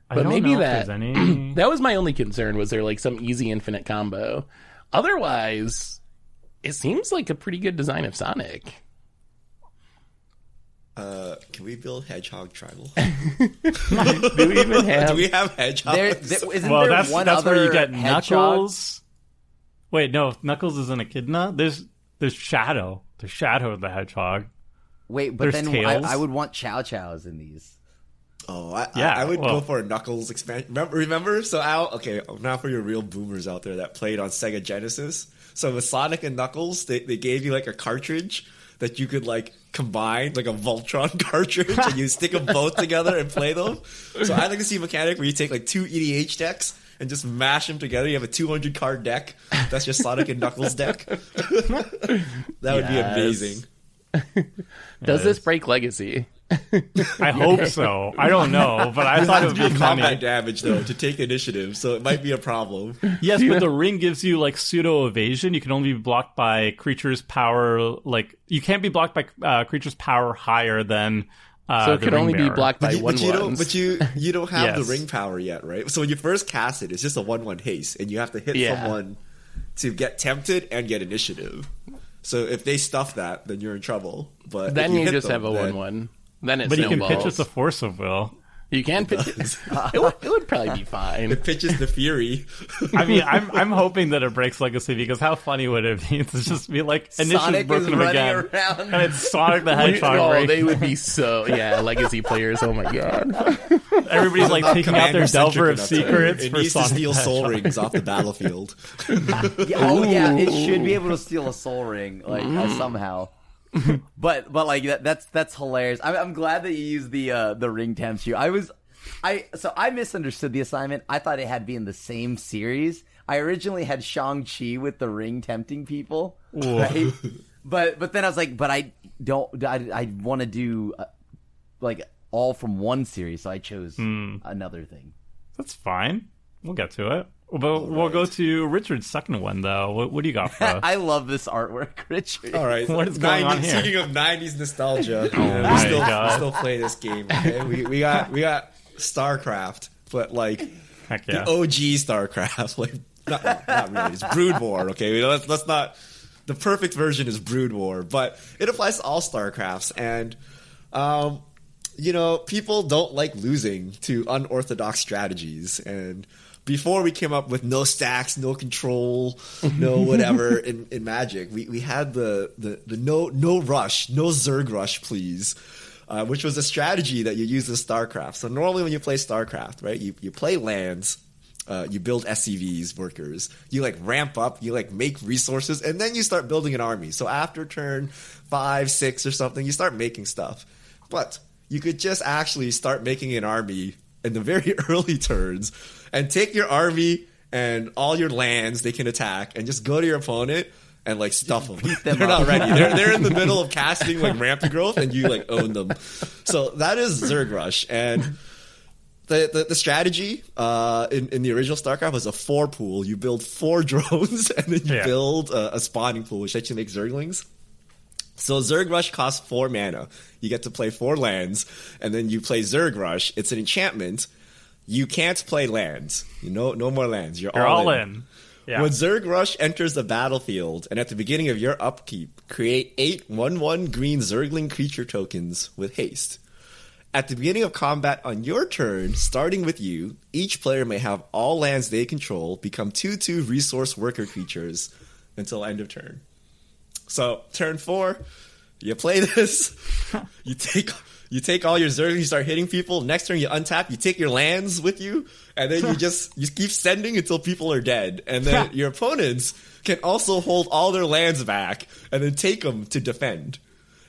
But maybe that any... <clears throat> that was my only concern. Was there like some easy infinite combo? Otherwise, it seems like a pretty good design of Sonic.
Uh, can we build hedgehog tribal? <laughs>
do we even have?
Do we have hedgehogs? There,
there, <laughs> isn't well, there that's one that's where you get hedgehog? Knuckles.
Wait, no, Knuckles is an echidna. There's there's Shadow. There's Shadow of the hedgehog.
Wait, but there's then I, I, would want Chow Chows in these.
Oh, I, yeah, I, I would well, go for a Knuckles expansion. Remember, remember? So Al, okay, now for your real boomers out there that played on Sega Genesis. So with Sonic and Knuckles, they, they gave you like a cartridge that you could like combine, like a Voltron <laughs> cartridge, and you stick them both together and play them. So I'd like to see a mechanic where you take like two EDH decks and just mash them together. You have a 200 card deck. That's your Sonic and Knuckles deck. <laughs> that would yes. be amazing. <laughs>
Does this break Legacy?
I hope so. I don't know, but I thought it would be
combat
funny.
damage though to take initiative, so it might be a problem.
Yes, but the ring gives you like pseudo evasion. You can only be blocked by creatures' power. Like you can't be blocked by uh, creatures' power higher than. Uh,
so it could only
bearer.
be blocked by
but you,
one
but you don't, But you you don't have yes. the ring power yet, right? So when you first cast it, it's just a one one haste, and you have to hit yeah. someone to get tempted and get initiative. So if they stuff that, then you're in trouble. But
Then
if
you, just
them,
have a
then-
one-one. Then it
But you can
snowballs.
pitch with the force of will.
You can pitch it. <laughs> it, would, it would probably be fine.
It pitches the fury. <laughs>
I mean, I'm I'm hoping that it breaks legacy because how funny would it be to just be like Initia's
Sonic is
broken them
running
again,
around.
and it's Sonic the Hedgehog.
oh,
break.
they would be so yeah, <laughs> legacy players. Oh my god.
Everybody's like taking out their Delver of secrets
It
for
needs to steal
Sol
Rings off the battlefield.
Yeah, oh yeah, it should be able to steal a Sol Ring like uh, somehow. <laughs> but but like that, that's that's hilarious. I'm, I'm glad that you used the uh, the ring temps shoe. I was I so I misunderstood the assignment. I thought it had to be in the same series. I originally had Shang Chi with the ring tempting people, right? <laughs> but but then I was like, but I don't. I I want to do uh, like all from one series, so I chose another thing.
That's fine. We'll get to it. But we'll go to Richard's second one though. What, what do you got for <laughs> us?
I love this artwork, <laughs> Richard.
All right.
What is going on
90s
here?
Speaking of '90s nostalgia, <laughs>
Oh
we still,
God.
we still play this game. Okay? We we got we got StarCraft, but like
Heck yeah.
the OG StarCraft, like not, not really. It's Brood War. Okay, let's let's not. The perfect version is Brood War, but it applies to all StarCrafts, and um, you know, people don't like losing to unorthodox strategies. And before we came up with no stacks, no control, no <laughs> whatever in, in Magic, we, we had the, the, the no no rush, no Zerg rush, please. Uh, which was a strategy that you use in StarCraft. So normally when you play StarCraft, right, you, you play lands, uh, you build SCVs, workers, you like ramp up, you like make resources, and then you start building an army. So after turn five, six, or something, you start making stuff. But you could just actually start making an army in the very <laughs> early turns and take your army and all your lands they can attack and just go to your opponent and like stuff them.
them
they're not ready. They're <laughs> they're in the middle of casting like rampant growth and you like own them. So that is Zerg Rush and the, the, the strategy uh, in, in the original StarCraft was a four pool. You build four <laughs> drones and then you
Yeah.
build a, a spawning pool, which lets you make Zerglings. So Zerg Rush costs four mana. You get to play four lands, and then you play Zerg Rush. It's an enchantment. You can't play lands. You know, no more lands. You're,
You're
all,
all
in.
in. Yeah.
When Zerg Rush enters the battlefield, and at the beginning of your upkeep, create eight 1 1 green Zergling creature tokens with haste. At the beginning of combat on your turn, starting with you, each player may have all lands they control become 2 2 resource worker creatures until end of turn. So, turn four, you play this, <laughs> you take. You take all your Zerg, you start hitting people. Next turn, you untap, you take your lands with you, and then you <laughs> just you keep sending until people are dead. And then your opponents can also hold all their lands back and then take them to defend.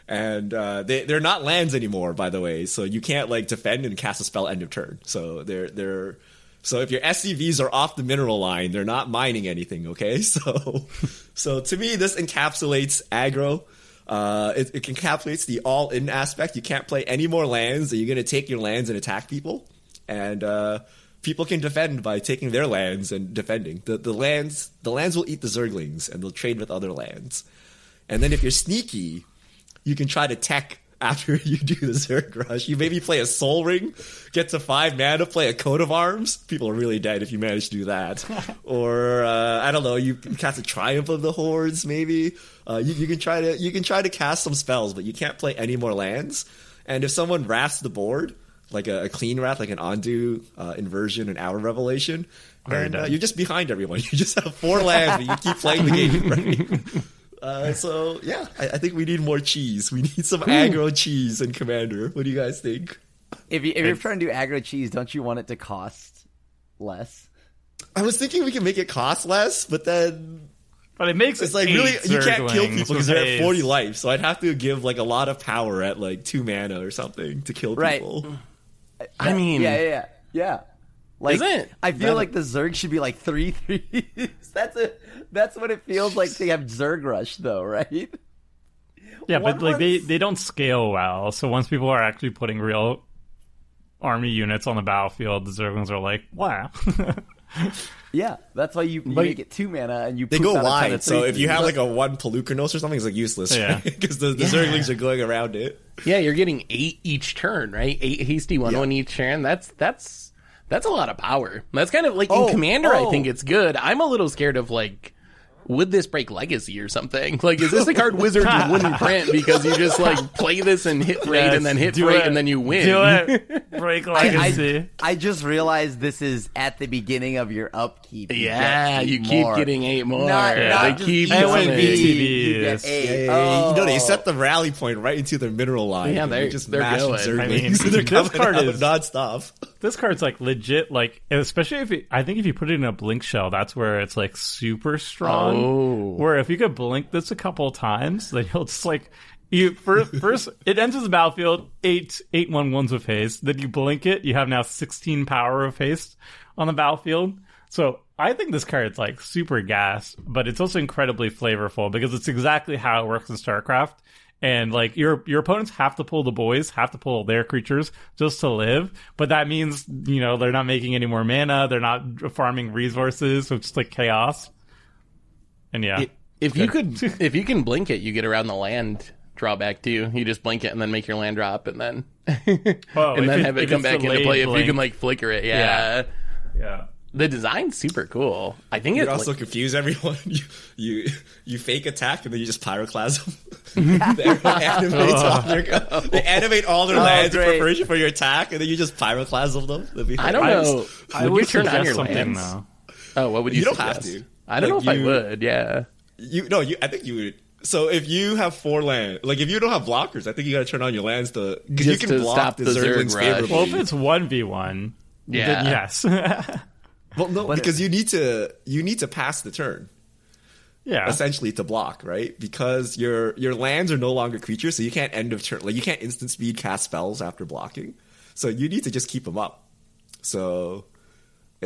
And uh, they they're not lands anymore, by the way. So you can't like defend and cast a spell end of turn. So they're they're so if your SCVs are off the mineral line, they're not mining anything. Okay, <laughs> so so to me, this encapsulates aggro. Uh, it, it encapsulates the all-in aspect. You can't play any more lands. Are You're going to take your lands and attack people, and uh, people can defend by taking their lands and defending. The the lands the lands will eat the Zerglings, and they'll trade with other lands. And then if you're sneaky, you can try to tech after <laughs> you do the Zerg Rush. You maybe play a Sol Ring, get to five mana, play a Coat of Arms. People are really dead if you manage to do that. <laughs> or uh, I don't know, you cast a Triumph of the Hordes. Maybe uh, you, you can try to you can try to cast some spells, but you can't play any more lands. And if someone wraths the board, like a, a clean wrath, like an undo, uh, inversion, an Hour Revelation, then uh, you're just behind everyone. <laughs> You just have four lands, but you keep playing the game. Right? Uh, so yeah, I, I think we need more cheese. We need some aggro cheese in Commander. What do you guys think?
If, you, if you're trying to do aggro cheese, don't you want it to cost less?
I was thinking we can make it cost less, but then
But it makes
it's like really you can't kill people because they're at forty life. So I'd have to give like a lot of power at like two mana or something to kill
Right.
people.
I mean,
Yeah, yeah, yeah. yeah. Like,
Is it?
I feel
That-
like the Zerg should be like three threes. <laughs> that's a that's what it feels like to have Zerg Rush, though, right?
Yeah,
One
but like they they don't scale well. So once people are actually putting real army units on the battlefield, the Zerglings are like, wow. <laughs>
Yeah, that's why you, you
But-
make it two mana and you
They
poop
go
out
wide, so if you have like a one Pelucanos or something, it's like useless,
Yeah. <laughs>
Because the, the Zerglings are going around it.
yeah, you're getting eight each turn, right? Eight hasty one
Yeah.
one each turn. That's that's that's a lot of power. That's kind of like
Oh,
in Commander. I
oh.
think it's good. I'm a little scared of like would this break legacy or something? Like, is this a card Wizards <laughs> wouldn't print because you just like play this and hit rate
Yes,
and then hit
do
rate
it.
and then you win?
Do it. <laughs> Break legacy.
I, I just realized this is at the beginning of your upkeep. You
Yeah, you keep
more.
getting eight more.
Not,
Yeah,
not
they keep
ETB,
going.
You get
ETBs.
eight.
Yeah, yeah, yeah. Oh. You know, they
Oh.
set the rally point right into their mineral line.
Yeah, they're-
just
they're
mashing
going.
Zerglings.
I mean, <laughs>
they're
this
coming
card
out
is-
nonstop.
This card's like legit, like especially if it, I think if you put it in a blink shell, that's where it's like super strong.
Oh. Oh.
Where if you could blink this a couple of times, then you'll just like you first <laughs> first it enters the battlefield eight eight one ones of haste. Then you blink it, you have now sixteen power of haste on the battlefield. So I think this card's like super gas, but it's also incredibly flavorful because it's exactly how it works in StarCraft. And like your your opponents have to pull the boys, have to pull their creatures just to live. But that means you know they're not making any more mana, they're not farming resources, so it's just like chaos. And yeah,
If you could, <laughs> if you can blink it, you get around the land drawback too. You just blink it and then make your land drop, and then <laughs>
Oh,
and then
it-
have it come back into
delayed
play. If you can like flicker it, yeah.
Yeah. yeah.
The design's super cool. I think
You
it's
also
like,
confuse everyone. <laughs> You, you you fake attack and then you just pyroclasm. they animate all oh. their, they animate all their
Oh,
lands in preparation for your attack, and then you just pyroclasm them.
I don't
hilarious.
know.
I
would
would
you turn on
suggest
your
something
lands?
though.
Oh, what would you?
You don't have to.
I don't
Like,
know if
you-
I would. Yeah.
You no, you. I think you would. So if you have four land, like if you don't have blockers, I think you got to turn on your lands to because you
Just
can
to
block
stop
the
the Zerg
Zerglings favorably.
Well, if it's one v one,
Yeah.
then yes, <laughs>
well, no, because you need to you need to pass the turn
yeah.
essentially to block, right? Because your your lands are no longer creatures, so you can't end of turn like you can't instant speed cast spells after blocking. So you need to just keep them up. So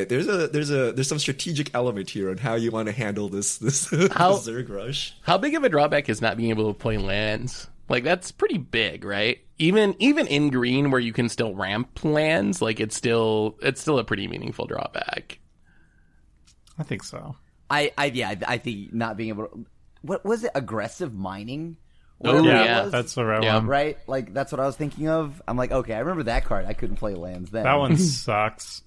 there's a there's a there's some strategic element here on how you want to handle this this, <laughs>
How-
this Zerg rush.
How big of a drawback is not being able to play lands? Like that's pretty big, right? Even even in green where you can still ramp lands, like it's still it's still a pretty meaningful drawback.
I think so.
I, I, yeah, I- I think not being able to. What was it? Aggressive mining.
Oh, yeah,
was?
That's the right
Yeah.
one.
right. Like that's what I was thinking of. I'm like, okay, I remember that card. I couldn't play lands then.
That one <laughs> sucks.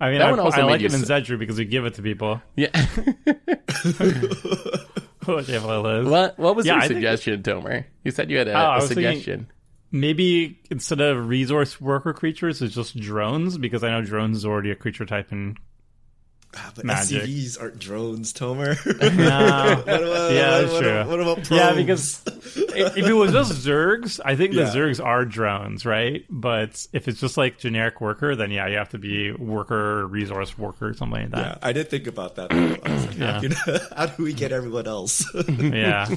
I mean,
That
I,
one also
I like it in Zedruu because we give it to people.
Yeah. <laughs> <laughs> What what was
Yeah,
your
I think-
suggestion, Tomer? You said you had a,
Oh,
a suggestion.
Maybe instead of resource worker creatures, it's just drones because I know drones is already a creature type in.
Ah, But
Magic.
SCVs aren't drones, Tomer. <laughs>
No. <laughs>
what about,
Yeah,
what,
that's
what,
true.
what about
Yeah, because if it was just Zergs, I think the Zergs are drones, right? But if it's just like generic worker, then yeah, you have to be worker, resource worker, something like that. yeah.
I did think about that. Though. I was like, how, can- <laughs> how do we get everyone else?
Yeah,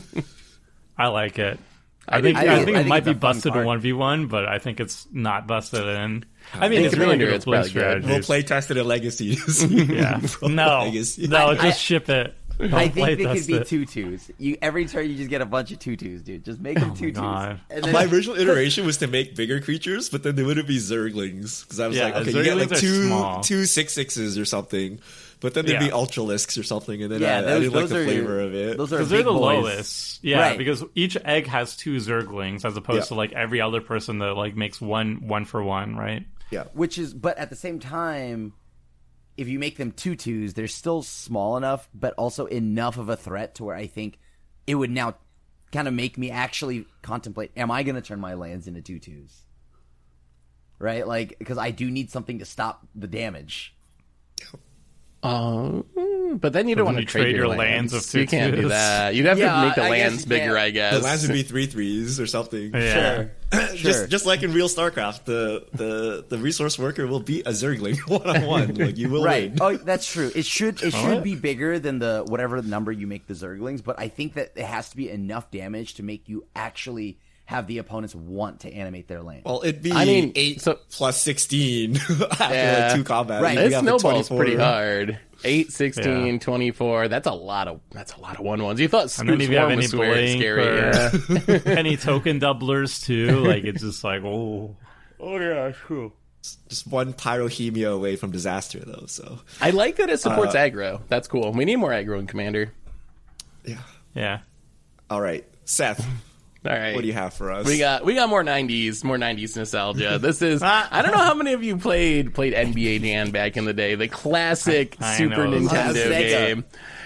I like it. I,
I
think
think-
I,
I
think,
think
it might
it's
be busted in one v one, but I think it's not busted in. I mean,
In
it's really
Commander,
good
it's
with blue
probably good.
we'll play test it in Legacy. <laughs> <laughs>
Yeah, no,
Legacy.
no, just <laughs> ship it. Don't
I think they could be
it.
tutus. You every turn you just get a bunch of tutus, dude. Just make them
Oh my
tutus.
God.
And then,
My original iteration was to make bigger creatures, but then they wouldn't be Zerglings because I was
Yeah,
like, okay, you get like
Zerglings are
two
small.
two six sixes or something, but then there'd
Yeah.
be Ultralisks or something, and then
yeah,
I,
those,
I didn't like the
are
flavor of it.
Those are
Because they're the
boys.
lowest. Yeah,
Right.
because each egg has two zerglings as opposed
Yeah.
to like every other person that like makes one one for one, right?
yeah,
Which is, but at the same time, if you make them tutus, they're still small enough, but also enough of a threat to where I think it would now kind of make me actually contemplate: Am I going to turn my lands into tutus? Right, like because I do need something to stop the damage.
Um, but then you don't want to
you
trade,
trade
your
your
lands.
lands of
you can't do that. You'd have
Yeah,
to make the
I
lands bigger. I guess.
the lands would be <laughs> three threes or something.
Yeah.
Sure. <laughs>
just just like in real StarCraft, the the the resource worker will beat a Zergling one on one. Like you will
Right.
win.
Oh, that's true. It should it should
Alright.
be bigger than the whatever number you make the Zerglings, but I think that it has to be enough damage to make you actually have the opponents want to animate their land.
Well, it'd be
I mean,
eight
so-
plus sixteen <laughs> after
Yeah.
like two combats.
Right.
You
This snowball's
24.
pretty hard. 8, 16,
Yeah.
24. That's a lot of that's a lot of one ones. You thought
And then
Scoop
if you have any
was
blink
scary.
or
yeah. <laughs>
any <laughs> token doublers too, like it's just like oh, oh yeah, cool.
Just one pyrohemia away from disaster, though. So
I like that it supports
Uh,
aggro. That's cool. We need more aggro in Commander.
yeah.
Yeah.
All right, Seth,
All right.
what do you have for us?
We got we got more '90s, more '90s nostalgia. <laughs> This is I don't know how many of you played played NBA Jam back in the day, the classic
I
Super
know.
Nintendo game.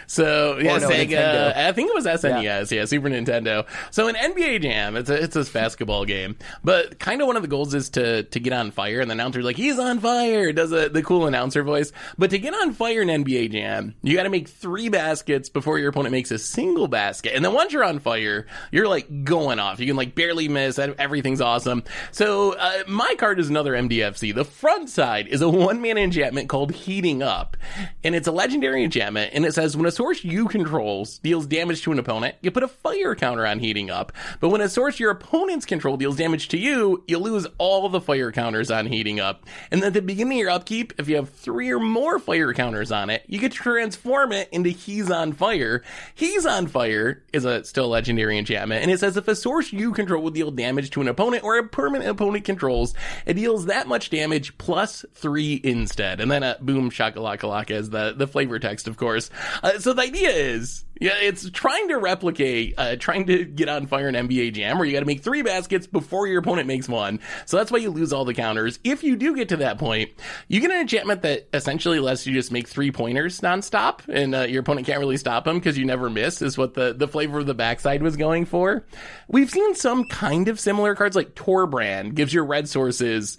So yeah,
no,
Sega.
Nintendo.
I think it was SNES. Yeah. Super Nintendo. So in NBA Jam, it's a it's a basketball game, but kind of one of the goals is to to get on fire, and the announcer's like, "He's on fire," does a, the cool announcer voice. But to get on fire in NBA Jam, you got to make three baskets before your opponent makes a single basket, and then once you're on fire, you're like going off. You can like barely miss. Everything's awesome. So uh, my card is another MDFC. The front side is a one man enchantment called Heating Up, and it's a legendary enchantment. And it says when a source you controls deals damage to an opponent, you put a fire counter on Heating Up. But when a source your opponent's control deals damage to you, you lose all the fire counters on Heating Up. And at the beginning of your upkeep, if you have three or more fire counters on it, you get to transform it into He's on Fire. He's on Fire is a still legendary enchantment, and it says if a source you control will deal damage to an opponent or a permanent opponent controls, it deals that much damage plus three instead. And then a boom shakalaka is the the flavor text, of course. Uh, so the idea is yeah, it's trying to replicate, uh, trying to get on fire in NBA Jam, where you got to make three baskets before your opponent makes one. So that's why you lose all the counters. If you do get to that point, you get an enchantment that essentially lets you just make three pointers nonstop, and uh, your opponent can't really stop them because you never miss. Is what the the flavor of the backside was going for. We've seen some kind of similar cards, like Torbrand gives your red sources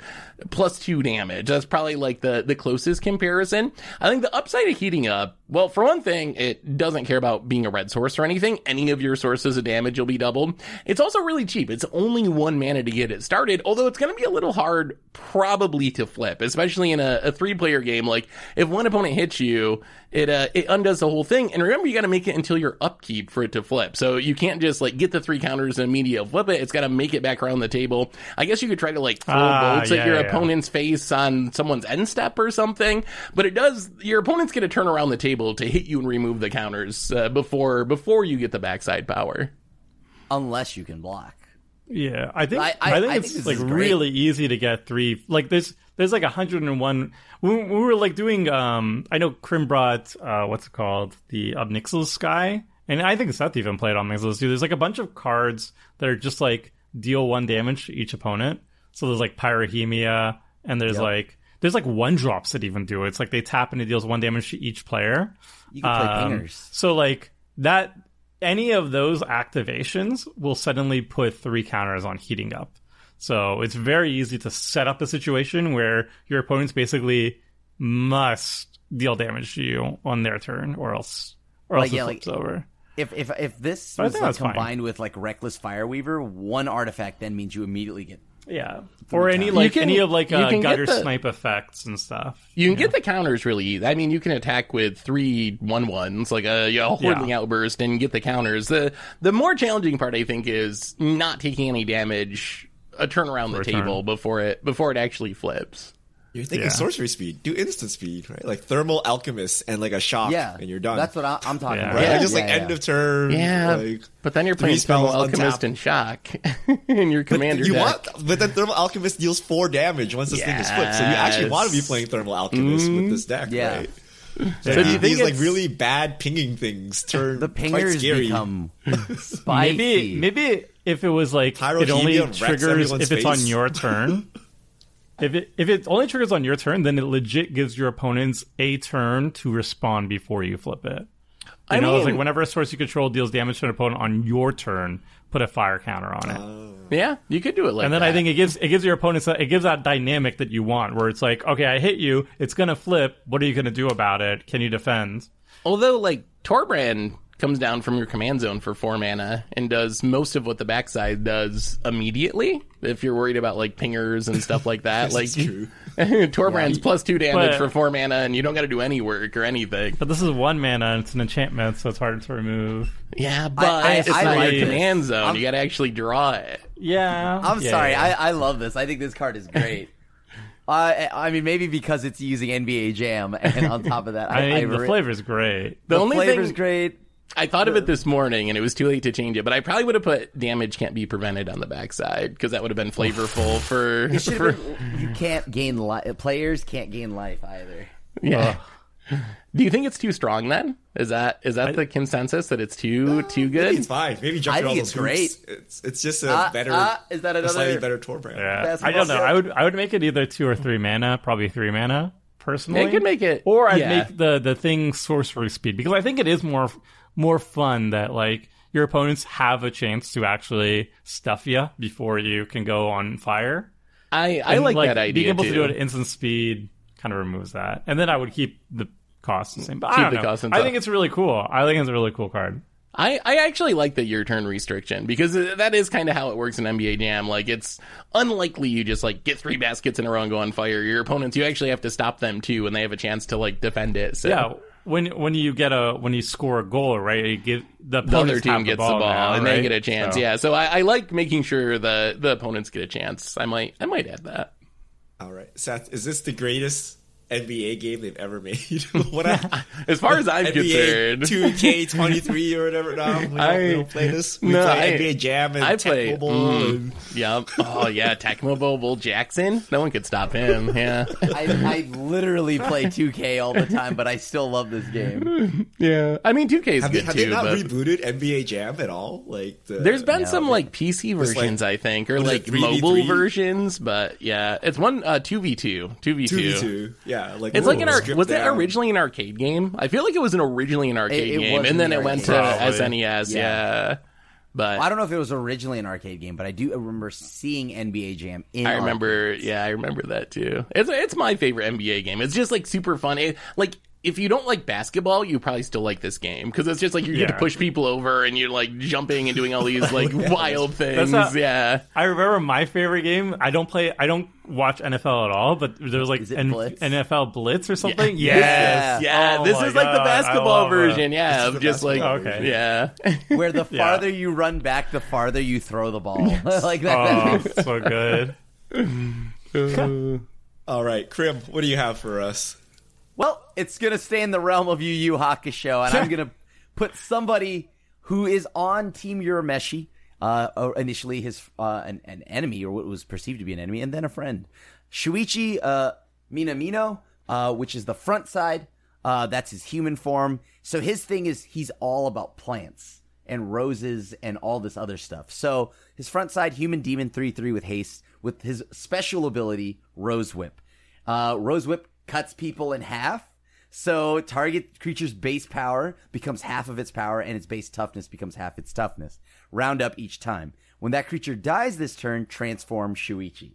plus two damage. That's probably like the the closest comparison. I think the upside of heating up. Well, for one thing, it doesn't care about being a red source or anything. Any of your sources of damage will be doubled. It's also really cheap. It's only one mana to get it started, although it's going to be a little hard probably to flip, especially in a, a three player game. Like if one opponent hits you, it uh, it undoes the whole thing. And remember, you got to make it until your upkeep for it to flip. So you can't just like get the three counters and immediately flip it. It's got to make it back around the table. I guess you could try to like throw
Ah,
bolts at your
yeah.
opponent's face on someone's end step or something. But it does. Your opponent's going to turn around the table to hit you and remove the counters uh, before before you get the backside power.
unless you can block.
Yeah, I think
I-
I,
I-
think
I
it's
think this
like really easy to get three. Like there's there's like 101. When we were like doing, um, I know Crim brought uh, what's it called, the Ob Nixilis, and I think Seth even played Obnixil too. There's like a bunch of cards that are just like deal one damage to each opponent. So there's like Pyrohemia, and there's
Yep.
like there's like one drops that even do it. It's like they tap and it deals one damage to each player.
You can play
Um,
pingers.
So like that any of those activations will suddenly put three counters on heating up. So it's very easy to set up a situation where your opponents basically must deal damage to you on their turn or else or else
Like,
it
yeah,
flips
like-
over.
If if if this
I
was like,
that's fine.
combined with like Reckless Fireweaver, one artifact then means you immediately get
Yeah. Or any like
can-
any of like
you
uh, gutter
the-
snipe effects and stuff.
You can get the counters really easy. I mean, you can attack with three one ones, like a, you know, Hordling Outburst, and get the counters. The the more challenging part, I think, is not taking any damage a turn around the
For a
table
turn.
before it before it actually flips.
You're thinking
Yeah.
sorcery speed. Do instant speed, right? Like thermal alchemist and like a shock,
yeah,
and you're done.
That's what I, I'm talking
Yeah.
about.
right.
Yeah.
just like
yeah,
end of turn.
Yeah,
like,
but then you're playing Thermal
spells
Alchemist
untap.
and Shock <laughs> in your
But
commander
you
deck.
want, but then thermal alchemist deals four damage once this thing is flipped. So you actually want to be playing thermal alchemist with this mm-hmm. deck,
Yeah.
right?
So do
These-
you think
these like really bad pinging things turn
The
quite
pingers
scary.
become <laughs> spicy.
Maybe maybe if it was like
Pyrohemia
it only triggers if it's on your turn. <laughs> if it if it only triggers on your turn, then it legit gives your opponents a turn to respond before you flip it. You
I
know, it's
mean-
like whenever a source you control deals damage to an opponent on your turn, put a fire counter on it. Oh.
Yeah, you could do it like
and then
that.
I think it gives it gives your opponents that it gives that dynamic that you want, where it's like, okay, I hit you, it's gonna flip. What are you gonna do about it? Can you defend?
Although, like, Torbrand comes down from your command zone for four mana and does most of what the backside does immediately. If you're worried about like pingers and stuff like that, <laughs> like
is true. <laughs>
Torbrand's plus two damage
But-
for four mana, and you don't got to do any work or anything.
But this is one mana and it's an enchantment, so it's hard to remove.
Yeah, but
I-
it's
I
not
like
your
this.
command zone.
I'm-
you got to actually draw it.
Yeah.
I'm
Yeah,
sorry.
yeah.
I, I love this. I think this card is great. <laughs> uh, I mean, maybe because it's using NBA Jam, and on top of that, I,
I mean, the
re-
flavor's great.
The,
the
only
flavor's
thing
great.
I thought of it this morning, and it was too late to change it. But I probably would have put damage can't be prevented on the backside because that would have been flavorful for.
It <laughs>
for
been, you can't gain life. Players can't gain life either.
yeah. Do you think it's too strong then? Is that is that the consensus that it's too too
Maybe
good?
it's fine. Maybe jump
I
through all
think
those
it's great.
hoops. It's it's just a
Uh,
better,
uh, is that
a slightly
another-
better Torbrand.
Yeah.
That's
I don't know.
awesome.
I would I would make it either two or three mana, probably three mana. personally.
It could make it-
or I'd
yeah.
make the the thing sorcery speed because I think it is more more fun that like your opponents have a chance to actually stuff you before you can go on fire.
I I
And,
like, that idea
Being able
too.
to do it at instant speed kind of removes that, and then I would keep the cost the same. But
Keep
I don't know. I think it's really cool. I think it's a really cool card.
I, I actually like the your turn restriction because uh, that is kind of how it works in NBA Jam. Like it's unlikely you just like get three baskets in a row and go on fire. Your opponents, you actually have to stop them too, and they have a chance to like defend it. So
Yeah, when when you get a when you score a goal, right? You give the,
the other
opponents
team
have
gets
the ball, now,
and
right?
they get a chance.
So-
Yeah, so I, I like making sure the the opponents get a chance. I might I might add that.
All right, Seth, is this the greatest NBA game they've ever made? <laughs> what I, <laughs>
As far as I'm
NBA
concerned,
2K23 or whatever. <laughs> No, we don't,
I-
we don't play this. We
no,
play
I-
NBA Jam and
I
Tech
play-
Mobile.
mm.
and-
Yep. Oh yeah, Tecmo Bowl Jackson. No one could stop him. Yeah.
I, I literally play 2K all the time, but I still love this game.
yeah. I mean, 2K is
Have they, have
too.
they not
but
rebooted NBA Jam at all? Like the,
there's been
No,
some like PC
like-
versions, I think, or like
it,
mobile versions. But yeah, it's one uh, two v two, two v two.
2v2. Yeah, like
It's like an ar-
stripped
was it originally an arcade game? I feel like it was an originally an arcade
it
game, and then
an
it went to
game.
SNES.
Yeah.
Yeah, but
I don't know if it was originally an arcade game, but I do remember seeing NBA Jam in.
I remember, yeah, I remember that too. It's it's my favorite NBA game. It's just like super fun. It, like if you don't like basketball, you probably still like this game because it's just like you get to push people over and you're like jumping and doing all these <laughs> like oh, wild things.
That's not-
yeah,
I remember my favorite game. I don't play. I don't watch NFL at all. But there was like N-
Blitz?
NFL Blitz or something. <laughs>
Yeah.
Yes.
yeah.
Oh
this
my
is like the basketball
love it.
version. Yeah, of just like
basketball
version.
yeah.
where the <laughs>
Yeah.
farther you run back, the farther you throw the ball. like that.
Oh, so good.
All right, Crim, what do you have for us?
Well, it's gonna stay in the realm of Yu Yu Hakusho, and I'm <laughs> gonna put somebody who is on Team Urameshi. Uh, initially his uh, an, an enemy, or what was perceived to be an enemy, and then a friend. Shuichi uh, Minamino, uh, which is the front side. Uh, that's his human form. So his thing is he's all about plants and roses and all this other stuff. So his front side, human demon 3 3 with haste, with his special ability, Rose Whip. Uh, Rose Whip cuts people in half. So target creature's base power becomes half of its power, and its base toughness becomes half its toughness. Round up each time. When that creature dies this turn, transform Shuichi.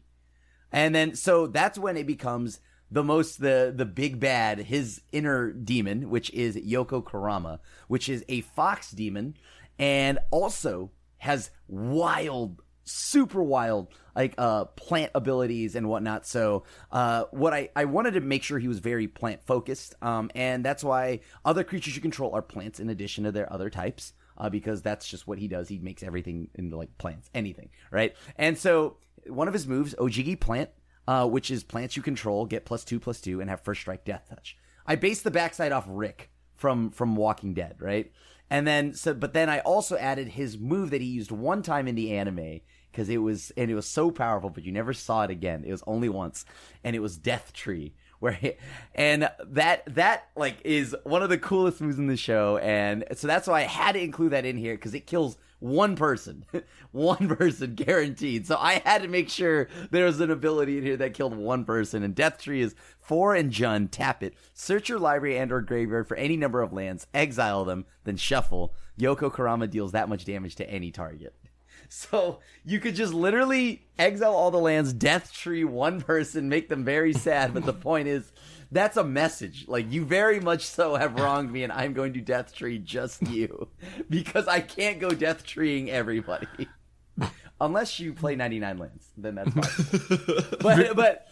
And then so that's when it becomes the most the the big bad, his inner demon, which is Yoko Kurama, which is a fox demon, and also has wild, super wild like uh plant abilities and whatnot. So uh what I, I wanted to make sure he was very plant focused. Um and that's why other creatures you control are plants in addition to their other types. Uh, because that's just what he does. He makes everything into like plants, anything, right? And so one of his moves, Ojigi Plant, uh, which is plants you control get plus two plus two and have first strike death touch. I based the backside off Rick from from Walking Dead, right? And then so but then I also added his move that he used one time in the anime because it was and it was so powerful, but you never saw it again. It was only once, and it was Death Tree. <laughs> Where he, and that that like is one of the coolest moves in the show, and so that's why I had to include that in here because it kills one person, <laughs> one person <laughs> guaranteed. So I had to make sure there was an ability in here that killed one person. And Death Tree is four and Jun. Tap it. Search your library and or graveyard for any number of lands. Exile them, then shuffle. Yoko Kurama deals that much damage to any target. So you could just literally exile all the lands, death tree one person, make them very sad. But the point is, that's a message. Like you very much so have wronged me, and I'm going to death tree just you <laughs> because I can't go death treeing everybody <laughs> unless you play 99 lands. Then that's fine. <laughs> but but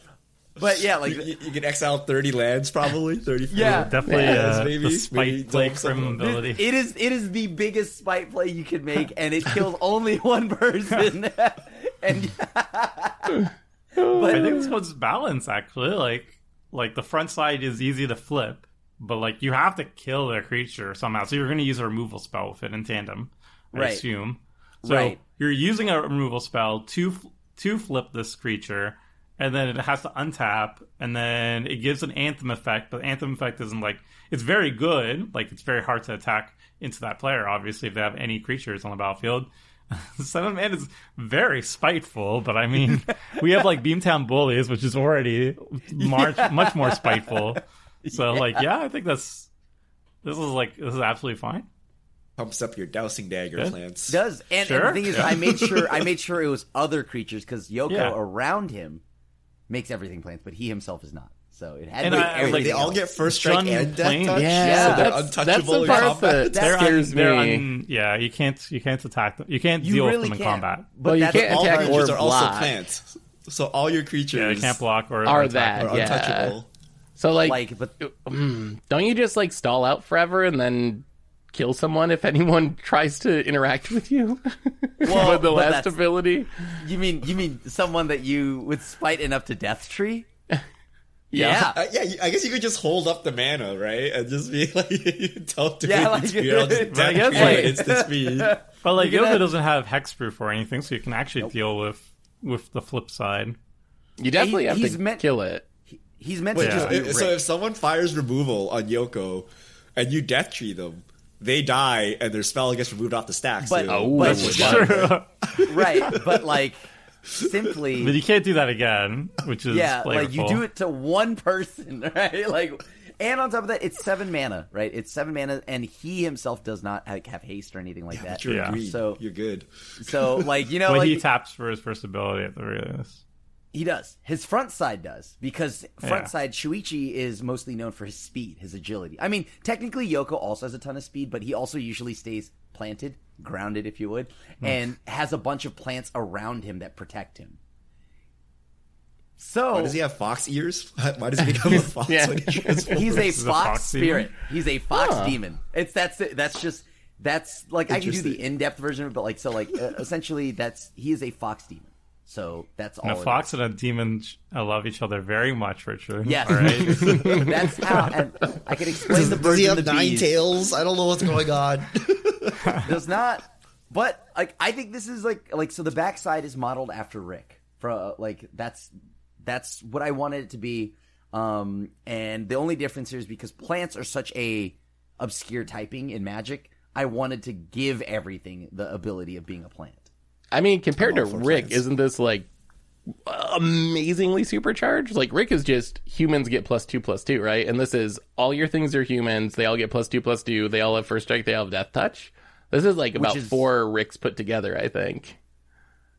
but yeah, like
You, you can exile 30 lands, probably 34.
Yeah.
Definitely
Yeah,
uh,
maybe-
the
maybe
play
dump some-
Crim ability.
it is it is the biggest spite play you can make, <laughs> and it kills only <laughs> one person. <laughs> and
I think this one's balanced actually. Like like the front side is easy to flip, but like you have to kill the creature somehow. So you're going to use a removal spell with it in tandem, I
Right.
assume. So
Right.
you're using a removal spell to to flip this creature, and then it has to untap, and then it gives an anthem effect. But anthem effect isn't like it's very good. Like it's very hard to attack into that player. Obviously, if they have any creatures on the battlefield. <laughs> Seven man is very spiteful, but I mean, we have like Beamtown Bullies, which is already much <laughs> much more spiteful. So like, yeah, I think that's this is like this is absolutely fine.
Pumps up your Dowsing Dagger
Good.
plants.
does and, and the thing is, I made <laughs> sure I made sure it was other creatures because Yoko
Yeah.
around him makes everything plants, but he himself is not. So it had
And
to be
I-
Wait,
everything
they all
else.
get first strike
Jun
and death touch?
Yeah,
so they're
that's-
untouchable
that's the
in
part
combat?
that-
They're
scares
un, they're
me.
un- yeah, you can't you can't attack them. You can't
You
deal
really
with them in
can't.
combat.
But
Well, you can't
all
attack
creatures
or
are also plants. So all your creatures
Yeah, you can't block or
Are that-
are
Yeah.
untouchable.
So like,
like, but mm,
don't you just like stall out forever and then kill someone if anyone <laughs> tries to interact with you? <laughs>
Well,
with the
but
last ability.
you mean you mean someone that you would spite enough to death tree? <laughs>
Yeah.
Uh, yeah, I guess you could just hold up the mana, right, and just be like, you don't do
Yeah,
it.
like-
speed, I'll just
But I
death
guess,
tree at
like-
speed.
But like
You're
Yoko
gonna-
doesn't have hexproof or anything, so you can actually deal with with the flip side.
You definitely
He-
have
he's
to
meant-
kill it.
He's meant
Wait,
to just
yeah.
be
If- so if someone fires removal on Yoko, and you death tree them, they die, and their spell gets removed off the stack.
But-
so
Oh,
that's
but-
what's fine.
right, but like simply
But you can't do that again, which is
yeah, like you do it to one person, <laughs> right? Like, and on top of that, it's seven mana, right? It's seven mana, and he himself does not like, have haste or anything like that.
But you're
Yeah.
So-
you're good.
So, like, you know,
But
like
he taps for his first ability at the very least.
He does. His front side does because front
Yeah.
side Shuichi is mostly known for his speed, his agility. I mean, technically Yoko also has a ton of speed, but he also usually stays planted, grounded, if you would,
Hmm.
and has a bunch of plants around him that protect him. So
Why does he have fox ears? <laughs> Why does he become a <laughs> fox
Yeah.
when he transforms? <laughs>
he's a
a
fox,
fox
spirit.
demon?
He's a fox
Huh.
demon. It's that's it. That's just that's like I can do the in-depth version, of it, but like so like uh, essentially that's he is a fox demon. So that's all.
And a fox
is.
and a demon uh, love each other very much, Richard.
Yes.
All right. <laughs>
That's how. And I can explain the
Does
birds
he
and
have
the
nine
bees.
tails? I don't know what's going on. <laughs>
Does not. But like, I think this is like like so. The backside is modeled after Rick. For uh, like that's that's what I wanted it to be. Um, and the only difference here is because plants are such a obscure typing in Magic. I wanted to give everything the ability of being a plant.
I mean, compared to Rick,
plants.
isn't this like amazingly supercharged? Like Rick is just humans get plus two plus two, right? And this is all your things are humans. They all get plus two plus two. They all have first strike. They all have death touch. This is like about
is-
four Ricks put together, I think.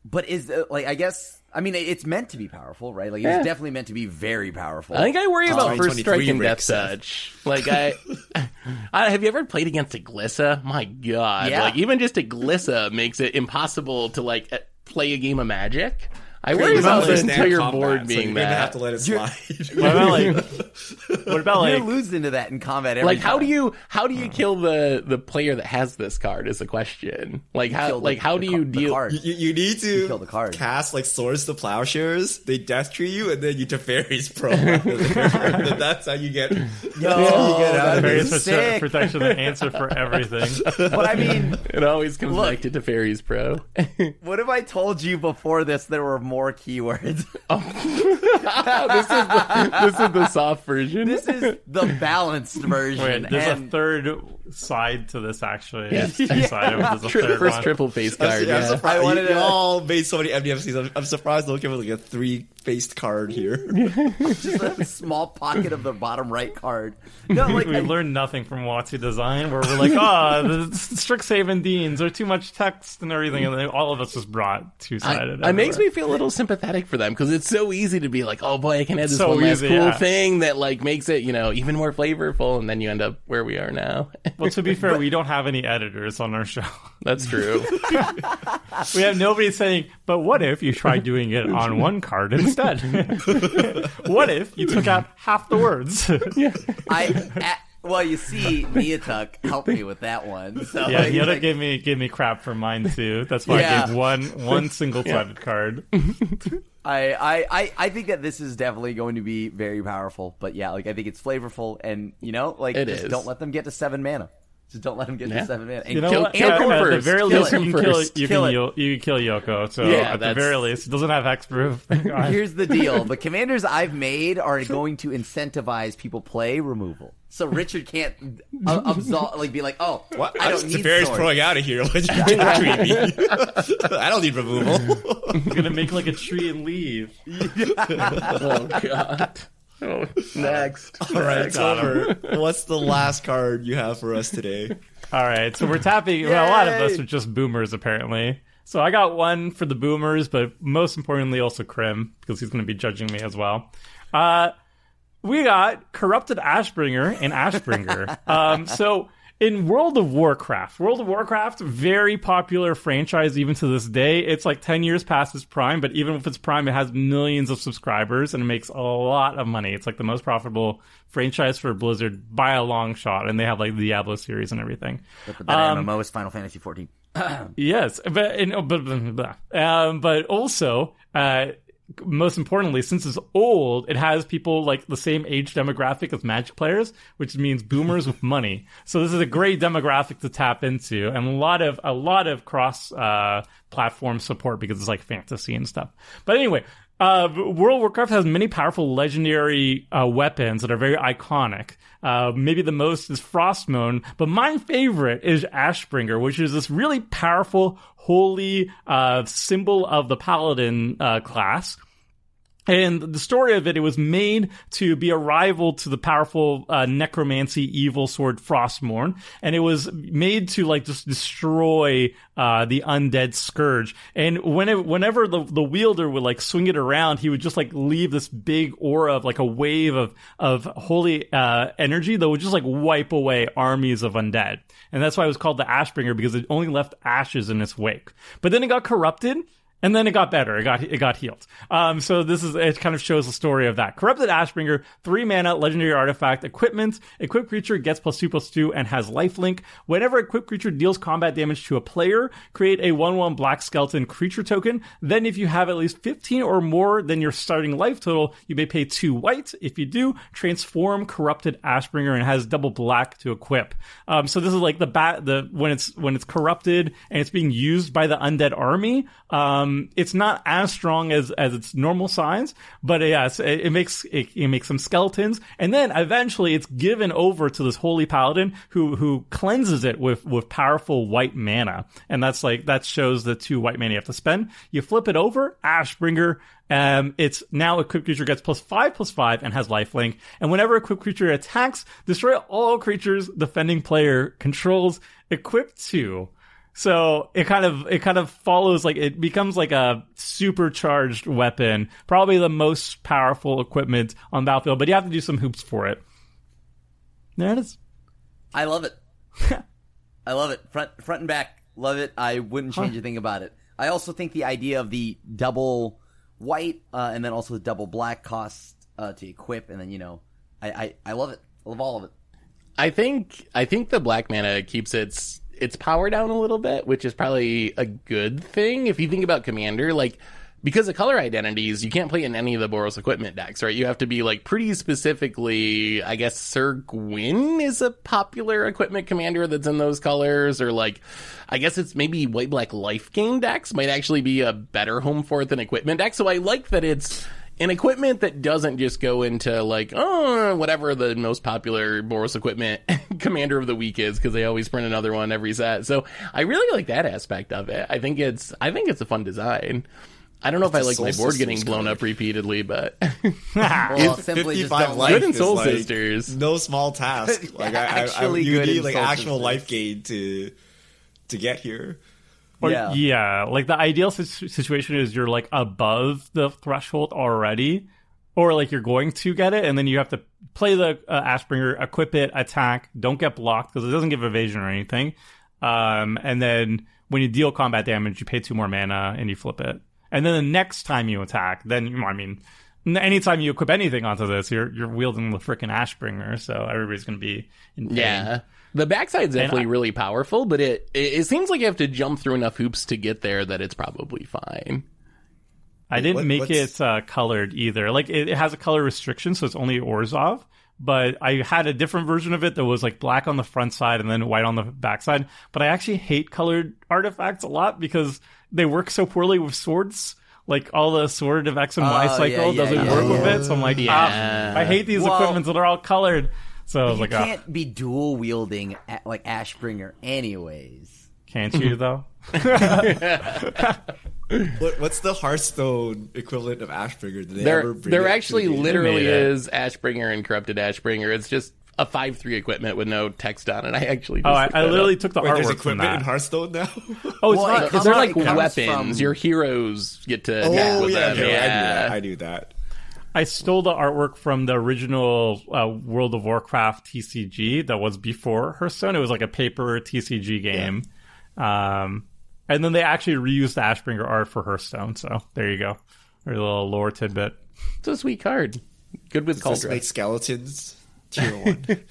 But is uh, like I guess I mean it's meant to be powerful, right? Like it's
Yeah.
definitely meant to be very powerful.
I think I worry about first strike and death touch. Like I, <laughs> I, have you ever played against a Glissa? My God!
Yeah.
Like even just a Glissa makes it impossible to like uh, play a game of Magic. I worry about the
understand
entire
combat,
board
so
being
you're gonna
that.
have to let it slide. <laughs>
what about like? <laughs> What about
You're
like?
losing to that in combat. Every
like how do you how do you oh. kill the the player that has this card is the question like how
kill the-
like how
the
do
ca-
you
the
deal
card.
You, you need to
kill the card.
cast like swords to plowshares. They death tree you, and then you Teferi's pro. <laughs> That's how you get.
Yo,
you get out of
that'd be
Various
this.
prote-
sick.
protection the answer for everything.
But I mean,
it always comes
Look.
back to Teferi's Pro
what if I told you before this there were more keywords? <laughs> Oh. <laughs>
this is the, this is the soft version
this is the balanced version.
Wait, there's
and
a third side to this actually.
Yes.
Two side of a
Tri-
third
first
one.
triple face card
I'm
yeah.
surprised.
I wanted
you,
to-
all made so many MDFCs. I'm, I'm surprised they'll give us like a three faced card here. <laughs>
just a small pocket of the bottom right card. No, <laughs> like
we
I-
learned nothing from WotC design, where we're like, ah, <laughs> the Strixhaven Deans are too much text and everything, and then all of us just brought two sided.
it makes me feel a little sympathetic for them because it's so easy to be like, oh boy, I can add this
So
one last
easy,
cool
yeah.
thing that like makes it, you know, even more flavorful, and then you end up where we are now.
Well, to be <laughs> fair, we don't have any editors on our show.
That's true. <laughs>
We have nobody saying, but what if you tried doing it on one card instead? <laughs> what if you took out half the words? yeah,
I, a well, you see, <laughs> Miatuk helped me with that one. So
yeah
like,
the other
like,
gave me gave me crap for mine too. That's why I gave one one <laughs> single sided card. <laughs>
I, I, I, I think that this is definitely going to be very powerful. But yeah, like I think it's flavorful, and you know, like
It
just
is.
don't let them get to seven mana. Just don't let him get
Yeah.
to seven mana. And
You know
Kill-
what?
kill
Yeah,
him
at the
first.
very
Kill
least,
him
you can kill, you
Kill
can,
it.
you can kill Yoko. So
Yeah,
at the very least, it doesn't have hexproof. Thank God.
Here's the deal: <laughs> the commanders I've made are going to incentivize people play removal. So Richard can't uh, absolve, like be like, "Oh,
What?
I
I
don't
don't
need
Teferi's
sword."
throwing out of here. <laughs> What you <laughs> treat me? I don't need removal.
He's gonna make like a tree and leave.
Oh god. <laughs> Oh, next.
All right, Silver. <laughs> What's the last card you have for us today? <laughs>
All right, so we're tapping. Well, a lot of us are just boomers, apparently. So I got one for the boomers, but most importantly, also Crim because he's going to be judging me as well. Uh, we got corrupted Ashbringer and Ashbringer. um, so in World of Warcraft, World of Warcraft, very popular franchise even to this day. It's like 10 years past its prime, but even with its prime, it has millions of subscribers and it makes a lot of money. It's like the most profitable franchise for Blizzard by a long shot, and they have like the Diablo series and everything.
But the
Um,
MMO is Final Fantasy 14. <clears throat>
Yes, but and, oh, but but, but, um, but also, uh, most importantly, since it's old, it has people like the same age demographic as Magic players, which means boomers with money. So this is a great demographic to tap into, and a lot of a lot of cross uh, platform support because it's like fantasy and stuff. But anyway. Uh, World of Warcraft has many powerful legendary uh, weapons that are very iconic. Uh, maybe the most is Frostmourne, but my favorite is Ashbringer, which is this really powerful, holy uh, symbol of the Paladin uh, class. And the story of it, it was made to be a rival to the powerful uh, necromancy evil sword Frostmourne, and it was made to like just destroy uh, the undead scourge. And when it, whenever the the wielder would like swing it around, he would just like leave this big aura of like a wave of of holy uh, energy that would just like wipe away armies of undead. And that's why it was called the Ashbringer because it only left ashes in its wake. But then it got corrupted and then it got better. It got it got healed. Um, so this is it. Kind of shows the story of that. Corrupted Ashbringer, three mana, legendary artifact, equipment. Equipped creature gets plus two plus two and has lifelink. Whenever equipped creature deals combat damage to a player, create a one one black skeleton creature token. Then, if you have at least fifteen or more than your starting life total, you may pay two white. If you do, transform corrupted Ashbringer and has double black to equip. Um, so this is like the bat the when it's when it's corrupted and it's being used by the undead army. Um, it's not as strong as as its normal size, but yes, it, it makes it, it makes some skeletons, and then eventually it's given over to this holy paladin who who cleanses it with with powerful white mana, and that's like that shows the two white mana you have to spend. You flip it over, Ashbringer. Um, it's now equipped creature gets plus five plus five and has lifelink. And whenever equipped creature attacks, destroy all creatures defending player controls. equipped two. So it kind of it kind of follows like it becomes like a supercharged weapon, probably the most powerful equipment on battlefield. But you have to do some hoops for it. There it is.
I love it. <laughs> I love it. Front front and back. Love it. I wouldn't change a thing about it. I also think the idea of the double white uh, and then also the double black cost uh, to equip, and then you know, I, I I love it. I love all of it.
I think I think the black mana keeps its its power down a little bit, which is probably a good thing if you think about commander like because of color identities, you can't play in any of the Boros equipment decks, right? You have to be like pretty specifically, I guess Syr Gwyn is a popular equipment commander that's in those colors, or like, I guess it's maybe white black life gain decks might actually be a better home for it than equipment deck. So I like that it's an equipment that doesn't just go into like, oh, whatever the most popular Boros equipment <laughs> commander of the week is, because they always print another one every set. So I really like that aspect of it. I think it's, I think it's a fun design. I don't know if I like my board getting blown
card.
up repeatedly, but <laughs>
Well, simply just
55
don't
life
Good in
is
Soul
like
Sisters.
No small task. <laughs> Like I, I, I,
Actually
you
good
need
in
like
Soul
actual
Sisters.
life gain to to get here.
Or,
Yeah.
yeah. Like the ideal situation is you're like above the threshold already, or like you're going to get it, and then you have to play the uh, Ashbringer, equip it, attack, don't get blocked because it doesn't give evasion or anything. Um, and then when you deal combat damage, you pay two more mana and you flip it. And then the next time you attack, then you, I mean, anytime you equip anything onto this, you're you're wielding the freaking Ashbringer, so everybody's gonna be in pain.
Yeah. The backside's definitely
I-
really powerful, but it, it it seems like you have to jump through enough hoops to get there that it's probably fine.
I didn't
What-
make
what's-
it uh, colored either. Like it, it has a color restriction, so it's only Orzhov. but I had a different version of it that was like black on the front side and then white on the backside. But I actually hate colored artifacts a lot because they work so poorly with swords. Like all the sword of X and Y
Oh,
cycle
yeah, yeah,
doesn't
yeah,
work with it. So I'm like,
Yeah.
ah, I hate these
Well-
equipments that are all colored. So I was
You
like, ah,
can't be dual wielding a- like Ashbringer, anyways.
can't you though? <laughs>
What, what's the Hearthstone equivalent of Ashbringer? Did they
There,
ever bring
there actually
the
literally
They made
Ashbringer and Corrupted Ashbringer. It's just a five three equipment with no text on it. I actually just
Oh, I, I literally
up.
took the
Wait, there's
artwork from
equipment in. Hearthstone now. <laughs>
Oh, it's
Well,
not.
it-
they're like
it
weapons.
from-
Your heroes get to
oh
attack
yeah,
with them.
okay,
yeah.
I knew that. I knew that.
I stole the artwork from the original uh, World of Warcraft TCG that was before Hearthstone. It was like a paper TCG game. Um, and then they actually reused the Ashbringer art for Hearthstone. So there you go. A little lore tidbit.
It's a sweet card. Good with
Let's
Cauldron.
make skeletons tier one. <laughs>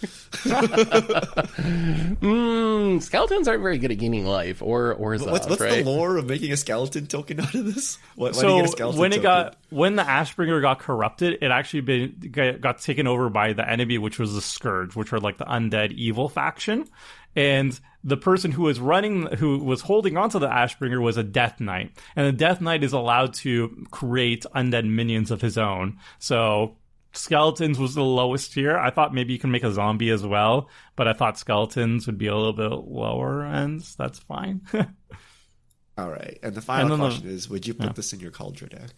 Mm, skeletons aren't very good at gaining life or or
what's what's
right?
the lore of making a skeleton token out of this? What, why do you get a
So when it
token?
got when the Ashbringer got corrupted, it actually been got got taken over by the enemy, which was the Scourge, which were like the undead evil faction. And the person who was running, who was holding onto the Ashbringer, was a Death Knight, and the Death Knight is allowed to create undead minions of his own. So skeletons was the lowest tier. I thought maybe you can make a zombie as well, but I thought skeletons would be a little bit lower ends. That's fine. <laughs>
All right, and the final
And then the-
question is: Would you put this in your Cauldron deck?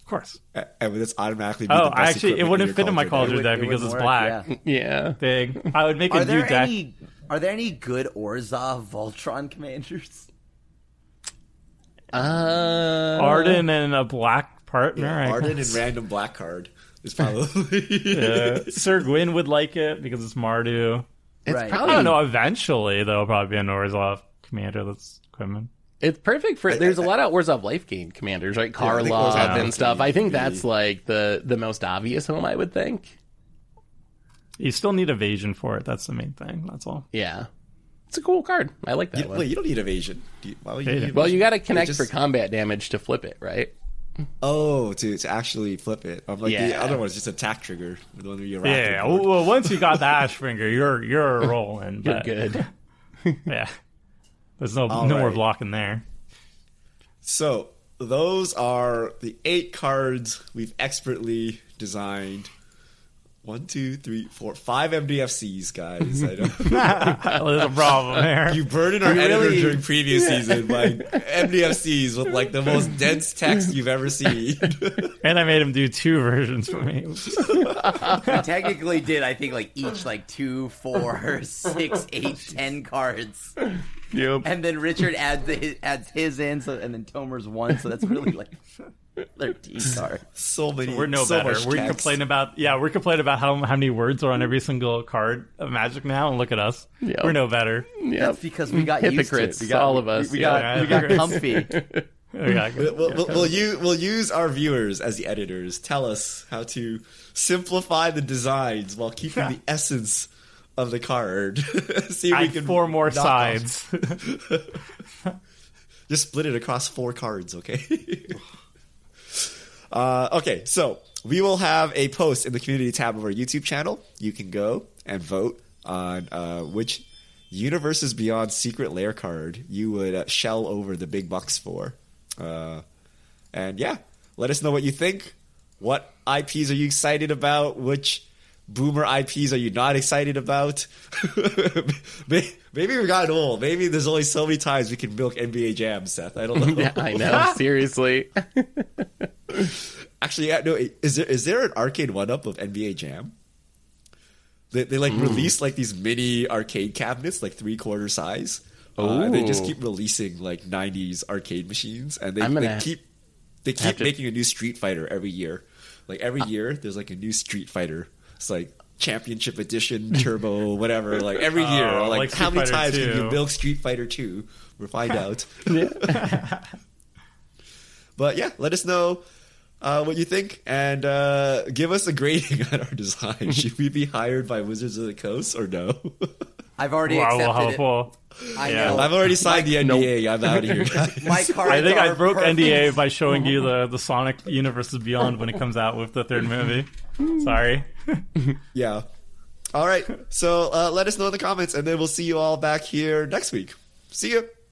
of course.
And would this automatically be
Oh,
the best
actually, it wouldn't
your
fit in my
Cauldron
Cauldron
deck?
deck
It
because
wouldn't
it's
work,
black.
yeah.
Yeah.
Big. I would make a
Are
new deck.
any are there any good Orzhov Voltron commanders?
Uh,
Ardenn and a black partner.
Yeah,
Ardenn
and random black card is probably. <laughs>
Yeah. Syr Gwyn would like it because it's Mardu.
It's
Right.
probably
I don't know. Eventually, there'll probably be an Orzhov commander that's equipment.
It's perfect for. There's a lot of Orzhov life gain commanders, right?
I
Karlov
Orzhov
and stuff. I think that's like the the most obvious home. I would think.
You still need evasion for it. That's the main thing. That's all.
Yeah, it's a cool card. I like that
You-
one.
wait, you don't need evasion. Do you, why would you
Yeah.
need
well, you got to connect
just-
for combat damage to flip it, right?
Oh, to to actually flip it. I'm like the other one is just a attack trigger. The one where you wrap
Yeah.
board.
Well, once you got the <laughs> Ashbringer, you're you're <laughs> rolling.
You're good. <laughs>
Yeah. There's no
All
no more blocking there.
So those are the eight cards we've expertly designed. One, two, three, four, five MDFCs, guys. I know. <laughs>
There's a problem there.
You burdened our
You
editor
really-
during previous season <laughs> by MDFCs with like the most dense text you've ever seen. <laughs>
and I made him do two versions for me.
We technically did, I think, like each like two, four, six, eight, ten cards,
Yep.
and then Richard adds the, adds his in, so and then Tomer's one, so that's really like thirteen cards. <laughs>
so many.
We're no
so
better.
much
We're
text.
complaining about yeah, we're complaining about how how many words are on every single card of Magic now, and look at us.
Yep.
We're no better.
Yep.
That's because we got used to it.
Hypocrites,
We got,
all of us,
We, we
yeah.
got we got comfy. <laughs>
Yeah,
We'll, we'll, we'll, use, we'll use our viewers as the editors. Tell us how to simplify the designs while keeping the essence of the card. <laughs> See if we can
four more sides.
Just split it across four cards, okay? Uh, okay, so we will have a post in the community tab of our YouTube channel. You can go and vote on uh, which Universes Beyond secret lair card you would uh, shell over the big bucks for. Uh, and yeah, let us know what you think. What IPs are you excited about? Which boomer IPs are you not excited about? <laughs> Maybe we've gotten old. Maybe there's only so many times we can milk NBA Jam, Seth. I don't <laughs> know.
Yeah, I know. <laughs> Seriously.
Actually, yeah, no. Is there is there an arcade one up of NBA Jam? They, they like release like these mini arcade cabinets, like three quarter size. Uh, and they just keep releasing like '90s arcade machines, and they, they keep they keep
to-
making a new Street Fighter every year. Like every year, there's like a new Street Fighter. It's like Championship Edition, Turbo, whatever. Like every <laughs> year,
Oh,
like,
like
how many
Fighter
times can
2.
you milk Street Fighter Two? We'll find out. <laughs> <laughs> But yeah, let us know uh, what you think and uh, give us a grading on our design. Should we be hired by Wizards of the Coast or no?
I've already
Wow,
accepted
a
it.
poll.
I
Yeah.
know.
I've already signed the NDA. I'm out of here, guys.
My cards
I think I broke
perfect.
NDA by showing you the, the Sonic Universes Beyond when it comes out with the third movie. Sorry. <laughs>
yeah. All right. So uh, let us know in the comments, and then we'll see you all back here next week. See you.